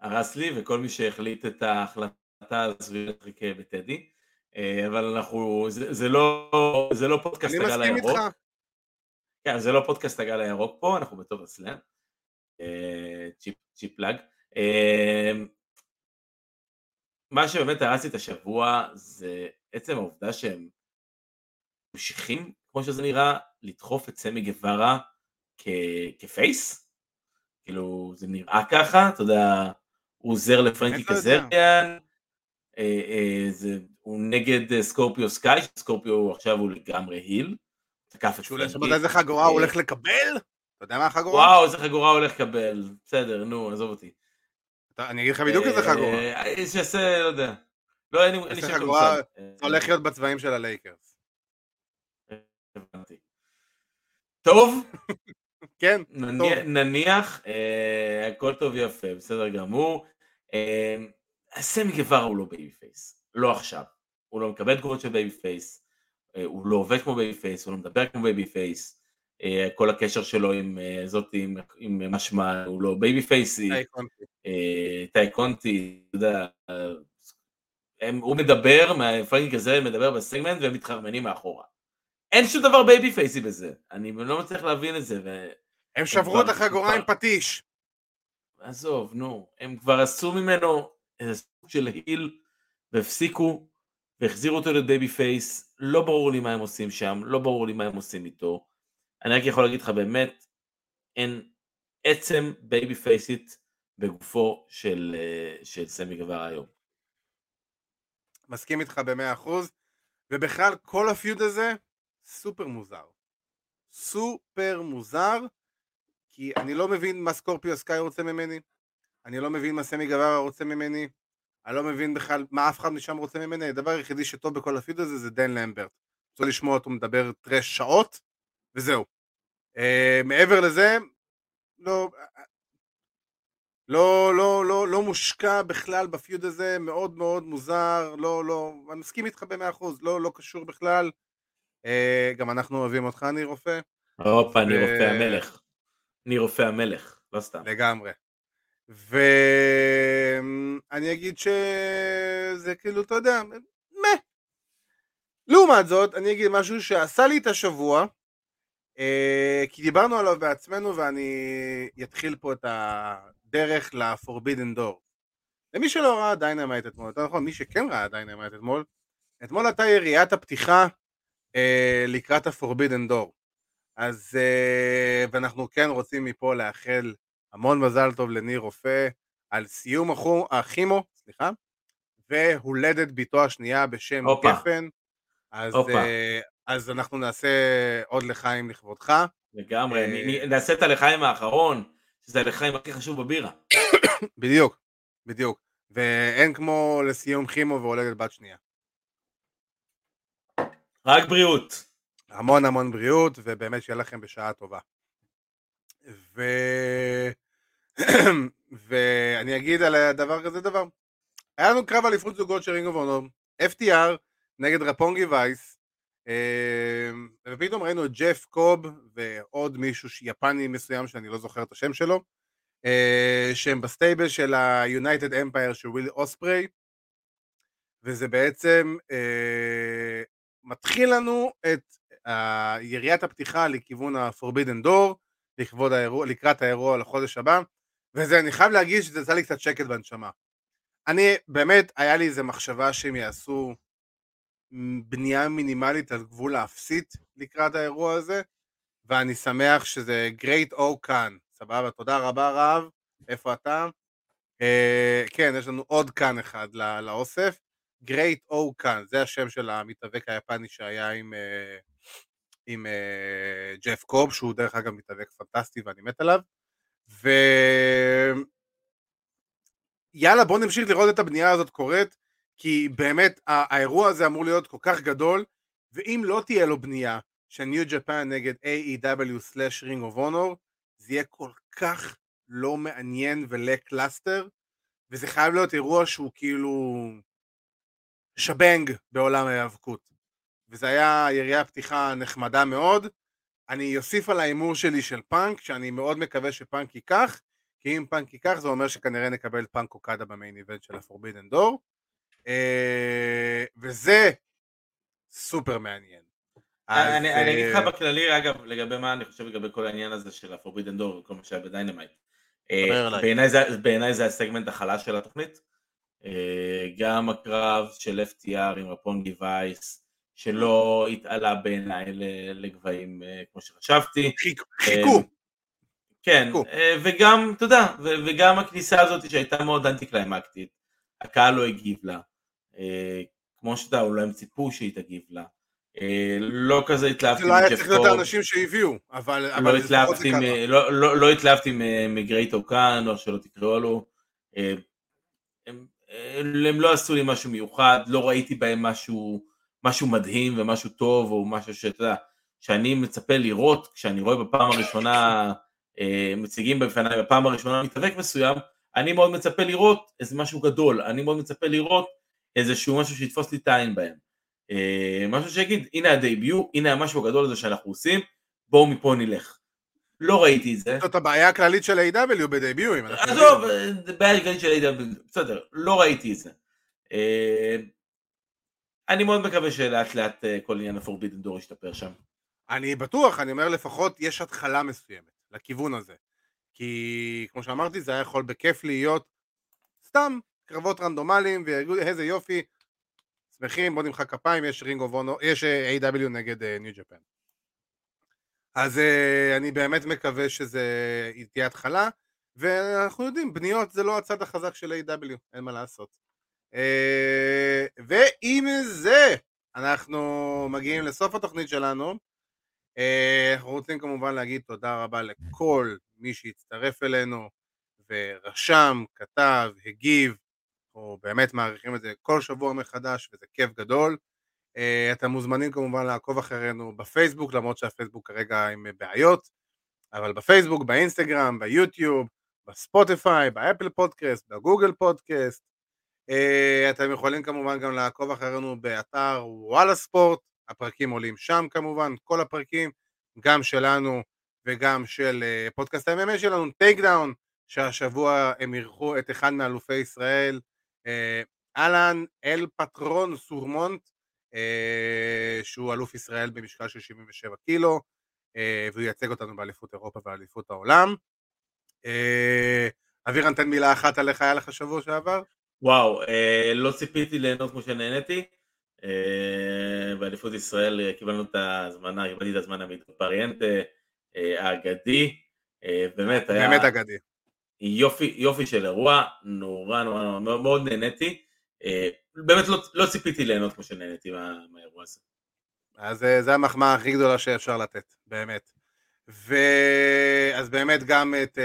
הרס לי, וכל מי שהחליט את ההחלטה סביב לשחק בטדי, אה, אבל אנחנו, זה, זה, לא, זה לא פודקאסט הגל הירוק. אני מסכים איתך. כן, זה לא פודקאסט הגל הירוק פה, אנחנו בטוב הסלאם. אה, cheap, cheap plug. אה, מה שבאמת הרס לי את השבוע זה עצם העובדה שהם ממשיכים, כמו שזה נראה, לדחוף את סמי גווארה כ face. כאילו, זה נראה ככה, אתה יודע, הוא עוזר לפרנקי קזריאן, אה, אה, הוא נגד סקורפיו סקאי, סקורפיו עכשיו הוא לגמרי heel. תקף את פרנקי. איזה חגורה הוא הולך לקבל? אתה יודע מה החגורה? וואו, איזה חגורה הוא הולך לקבל. בסדר, נו, עזוב אותי. אני אגיד לך בדיוק איזה חגורה. אה, שיעשה, לא יודע. לא, אין לי שם חגורה, זה הולך להיות בצבעים של הלייקרס. הבנתי. טוב. (laughs) כן, נניח, אה, הכל טוב ויפה, בסדר גמור. אה, סמי גווארה הוא לא baby face, לא עכשיו. הוא לא מקבל תגובות של baby face, הוא לא עובד כמו baby face, הוא לא מדבר כמו baby face. אה, כל הקשר שלו עם אה, זאת, עם, עם מה שמה, הוא לא בייבי פייסי, טאי קונטי, אתה יודע, הם, הוא מדבר, פרנקי כזה מדבר בסגמנט והם מתחרמנים מאחורה. אין שום דבר בייבי פייסי בזה, אני לא מצליח להבין את זה. ו... הם שברו את החגורה עם פטיש. עזוב, נו, הם כבר עשו ממנו איזה סוג של heel והפסיקו והחזירו אותו ל baby face, לא ברור לי מה הם עושים שם, לא ברור לי מה הם עושים איתו. אני רק יכול להגיד לך באמת, אין עצם בייבי פייסית בגופו של, אה, של סמי גווארה היום. מסכים איתך במאה אחוז, ובכלל כל ה feud הזה סופר מוזר. סופר מוזר, כי אני לא מבין מה סקורפיו סקאי רוצה ממני, אני לא מבין מה סמי גבר רוצה ממני, אני לא מבין בכלל מה אף אחד משם רוצה ממני, הדבר היחידי שטוב בכל הפיוד הזה זה דן למברט. רוצה לשמוע אותו מדבר טרש שעות, וזהו. Uh, מעבר לזה, לא, לא, לא, לא, לא מושקע בכלל בפיוד הזה, מאוד מאוד מוזר, לא, לא, אני מסכים איתך במאה אחוז, לא, לא קשור בכלל. אה, גם אנחנו אוהבים אותך, ניר רופא. הופה, ניר רופא המלך. ניר רופא המלך, לא סתם. לגמרי. ואני אגיד שזה כאילו, אתה יודע, מה. לעומת זאת, אני אגיד משהו שעשה לי את השבוע, אה, כי דיברנו עליו בעצמנו ואני אתחיל פה את הדרך ל-Forbidden Door. למי שלא ראה דיינמייט אתמול, יותר נכון, מי שכן ראה דיינמייט אתמול, אתמול הייתה יריית הפתיחה לקראת ה-Forbidden Door. אז, אה, ואנחנו כן רוצים מפה לאחל המון מזל טוב לניר רופא על סיום הכימו, סליחה, והולדת ביתו השנייה בשם הופה. גפן. אז, הופה. אה, אז אנחנו נעשה עוד לחיים לכבודך. לגמרי, אה, נעשה את הלחיים האחרון, שזה הלחיים הכי חשוב בבירה. (coughs) בדיוק, בדיוק. ואין כמו לסיום כימו והולדת בת שנייה. רק בריאות. המון המון בריאות, ובאמת שיהיה לכם בשעה טובה. ו... ואני אגיד על הדבר כזה דבר. היה לנו קרב אליפות זוגות של רינג אוף אונור, FTR נגד רפונגי וייס, אה, ופתאום ראינו את ג'ף קוב ועוד מישהו יפני מסוים שאני לא זוכר את השם שלו, אה, שהם ב stable של ה-United Empire של וויל אוספריי, וזה בעצם אה, מתחיל לנו את אה, יריית הפתיחה לכיוון ה-Forbidden Door, לכבוד האירוע, לקראת האירוע לחודש הבא, וזה, אני חייב להגיד שזה עשה לי קצת שקט בנשמה. אני, באמת, היה לי איזה מחשבה שהם יעשו בנייה מינימלית על גבול האפסית לקראת האירוע הזה, ואני שמח שזה Great O כאן, סבבה, תודה רבה רב, איפה אתה? אה, כן, יש לנו עוד כאן אחד לאוסף, O כאן, זה השם של המתאבק היפני שהיה עם, אה, עם אה, ג'ף קוב, שהוא דרך אגב מתאבק פנטסטי ואני מת עליו, ו... יאללה בוא נמשיך לראות את הבנייה הזאת קורית, כי באמת האירוע הזה אמור להיות כל כך גדול, ואם לא תהיה לו בנייה של ניו ג'פן נגד AEW/Ring of Honor, זה יהיה כל כך לא מעניין ו lackluster, וזה חייב להיות אירוע שהוא כאילו ש bang בעולם ההיאבקות. וזה היה ירייה פתיחה נחמדה מאוד. אני אוסיף על ההימור שלי של פאנק, שאני מאוד מקווה שפאנק ייקח, כי אם פאנק ייקח זה אומר שכנראה נקבל פאנק אוקדה ב main event של ה Forbidden Door. אה, וזה סופר מעניין. אז, אני אני אגיד לך אה, בכללי, אגב, לגבי מה אני חושב לגבי כל העניין הזה של ה-Forbidden Door וכל מה שהיה בדיינמייט. אה, זה- בעיניי זה הסגמנט החלש של התוכנית. אה, גם הקרב של FTR עם Roppongi Vice, שלא התעלה בעיניי לגבהים אה, כמו שחשבתי. חיכו, חיכו. כן. אה, וגם, אתה יודע, וגם הכניסה הזאת שהייתה מאוד אנטי קליימקטית, הקהל לא הגיב לה, אה, כמו שאתה, אולי הם ציפו שהיא תגיב לה, אה, לא כזה התלהבתי זה לא היה צריך להיות האנשים שהביאו, אבל לא התלהבתי לא- לא- לא התלהבתי מ- מגרייט אוקן, או שלא תקראו לו, אה, הם לא עשו לי משהו מיוחד, לא ראיתי בהם משהו, משהו מדהים ומשהו טוב, או משהו שאתה יודע, שאני מצפה לראות, כשאני רואה בפעם הראשונה, אה, מציגים בפניי בפעם הראשונה מתאבק מסוים, אני מאוד מצפה לראות איזה משהו גדול, אני מאוד מצפה לראות איזשהו משהו שיתפוס לי את העין בהם. אה, משהו שיגיד, הנה הדייביו, הנה המשהו הגדול הזה שאנחנו עושים, בואו מפה נלך. לא ראיתי את זה. זאת הבעיה הכללית של A.W. בדייביואים. אנחנו עזוב. זה בעיה עיקרית של אידן, בסדר, לא ראיתי את זה. אה, אני מאוד מקווה שלאט לאט אה, כל עניין הפורבידן דור ישתפר שם. אני בטוח, אני אומר לפחות יש התחלה מסוימת לכיוון הזה. כי כמו שאמרתי זה היה יכול בכיף להיות סתם קרבות רנדומליים ואיזה יופי. שמחים, בוא נמחא כפיים, יש אה, A.W. נגד ניו ג'פן. אז אה, אני באמת מקווה שזה תהיה התחלה, ואנחנו יודעים, בניות זה לא הצד החזק של A.W. אין מה לעשות. אה, ועם זה אנחנו מגיעים לסוף התוכנית שלנו. אה, אנחנו רוצים כמובן להגיד תודה רבה לכל מי שהצטרף אלינו ורשם, כתב, הגיב, אנחנו באמת מעריכים את זה כל שבוע מחדש וזה כיף גדול. אה, אתם מוזמנים כמובן לעקוב אחרינו בפייסבוק, למרות שהפייסבוק כרגע עם בעיות, אבל בפייסבוק, באינסטגרם, ביוטיוב, בספוטיפיי, באפל פודקאסט, בגוגל פודקאסט. אה, אתם יכולים כמובן גם לעקוב אחרינו באתר וואלה ספורט, הפרקים עולים שם כמובן, כל הפרקים, גם שלנו וגם של אה, פודקאסט ה-MMA שלנו, טייק דאון, שהשבוע הם אירחו את אחד מאלופי ישראל, אה, אהלן אל פטרון סורמונט, שהוא אלוף ישראל במשקל של 77 קילו, והוא ייצג אותנו באליפות אירופה ואליפות העולם. אבירן, תן מילה אחת עליך, היה לך שבוע שעבר? וואו, אה, לא ציפיתי ליהנות כמו שנהניתי. אה, באליפות ישראל אה, קיבלנו את ההזמנה, קיבלתי את הזמנה מעידו פריאנטה, אה, האגדי. אה, באמת היה... באמת אגדי. יופי, יופי של אירוע, נורא נורא נורא, מאוד נהניתי. אה, באמת לא, לא ציפיתי ליהנות כמו שנהניתי מה, מהאירוע הזה. אז אה, זו המחמאה הכי גדולה שאפשר לתת, באמת. ואז באמת גם את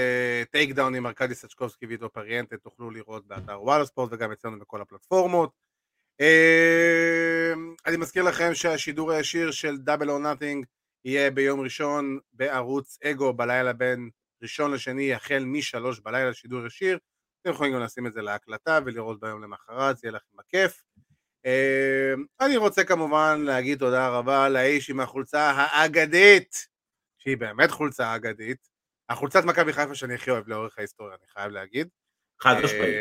טייק דאון עם ארכדי סצ'קובסקי ועידו פריאנטה תוכלו לראות באתר וואלה ספורט וגם אצלנו בכל הפלטפורמות. אמ, אני מזכיר לכם שהשידור הישיר של Double or Nothing יהיה ביום ראשון בערוץ אגו בלילה בין ראשון לשני החל משלוש בלילה שידור ישיר. אתם יכולים גם לשים את זה להקלטה ולראות ביום למחרת, זה יהיה לכם בכיף. אמ, אני רוצה כמובן להגיד תודה רבה לאיש עם החולצה האגדית שהיא באמת חולצה אגדית. החולצת מכבי חיפה שאני הכי אוהב לאורך ההיסטוריה, אני חייב להגיד. חד אה, משמעית.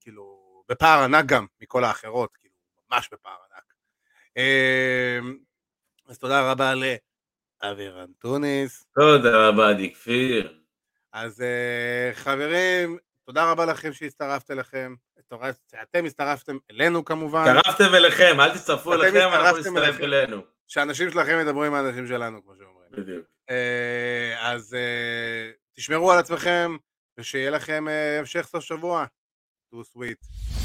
כאילו, בפער ענק גם מכל האחרות, כאילו, ממש בפער ענק. אה, אז תודה רבה לאוויר אנטוניס. תודה רבה, עדי כפיר. אז אה, חברים, תודה רבה לכם שהצטרפת אליכם. אתם הצטרפתם אלינו כמובן. הצטרפתם אליכם, אל תצטרפו אליכם, אנחנו נצטרף אלינו. שאנשים שלכם ידברו עם האנשים שלנו, כמו שאומרים. בדיוק. אה, אז אה, תשמרו על עצמכם, ושיהיה לכם אה, המשך סוף שבוע. too sweet.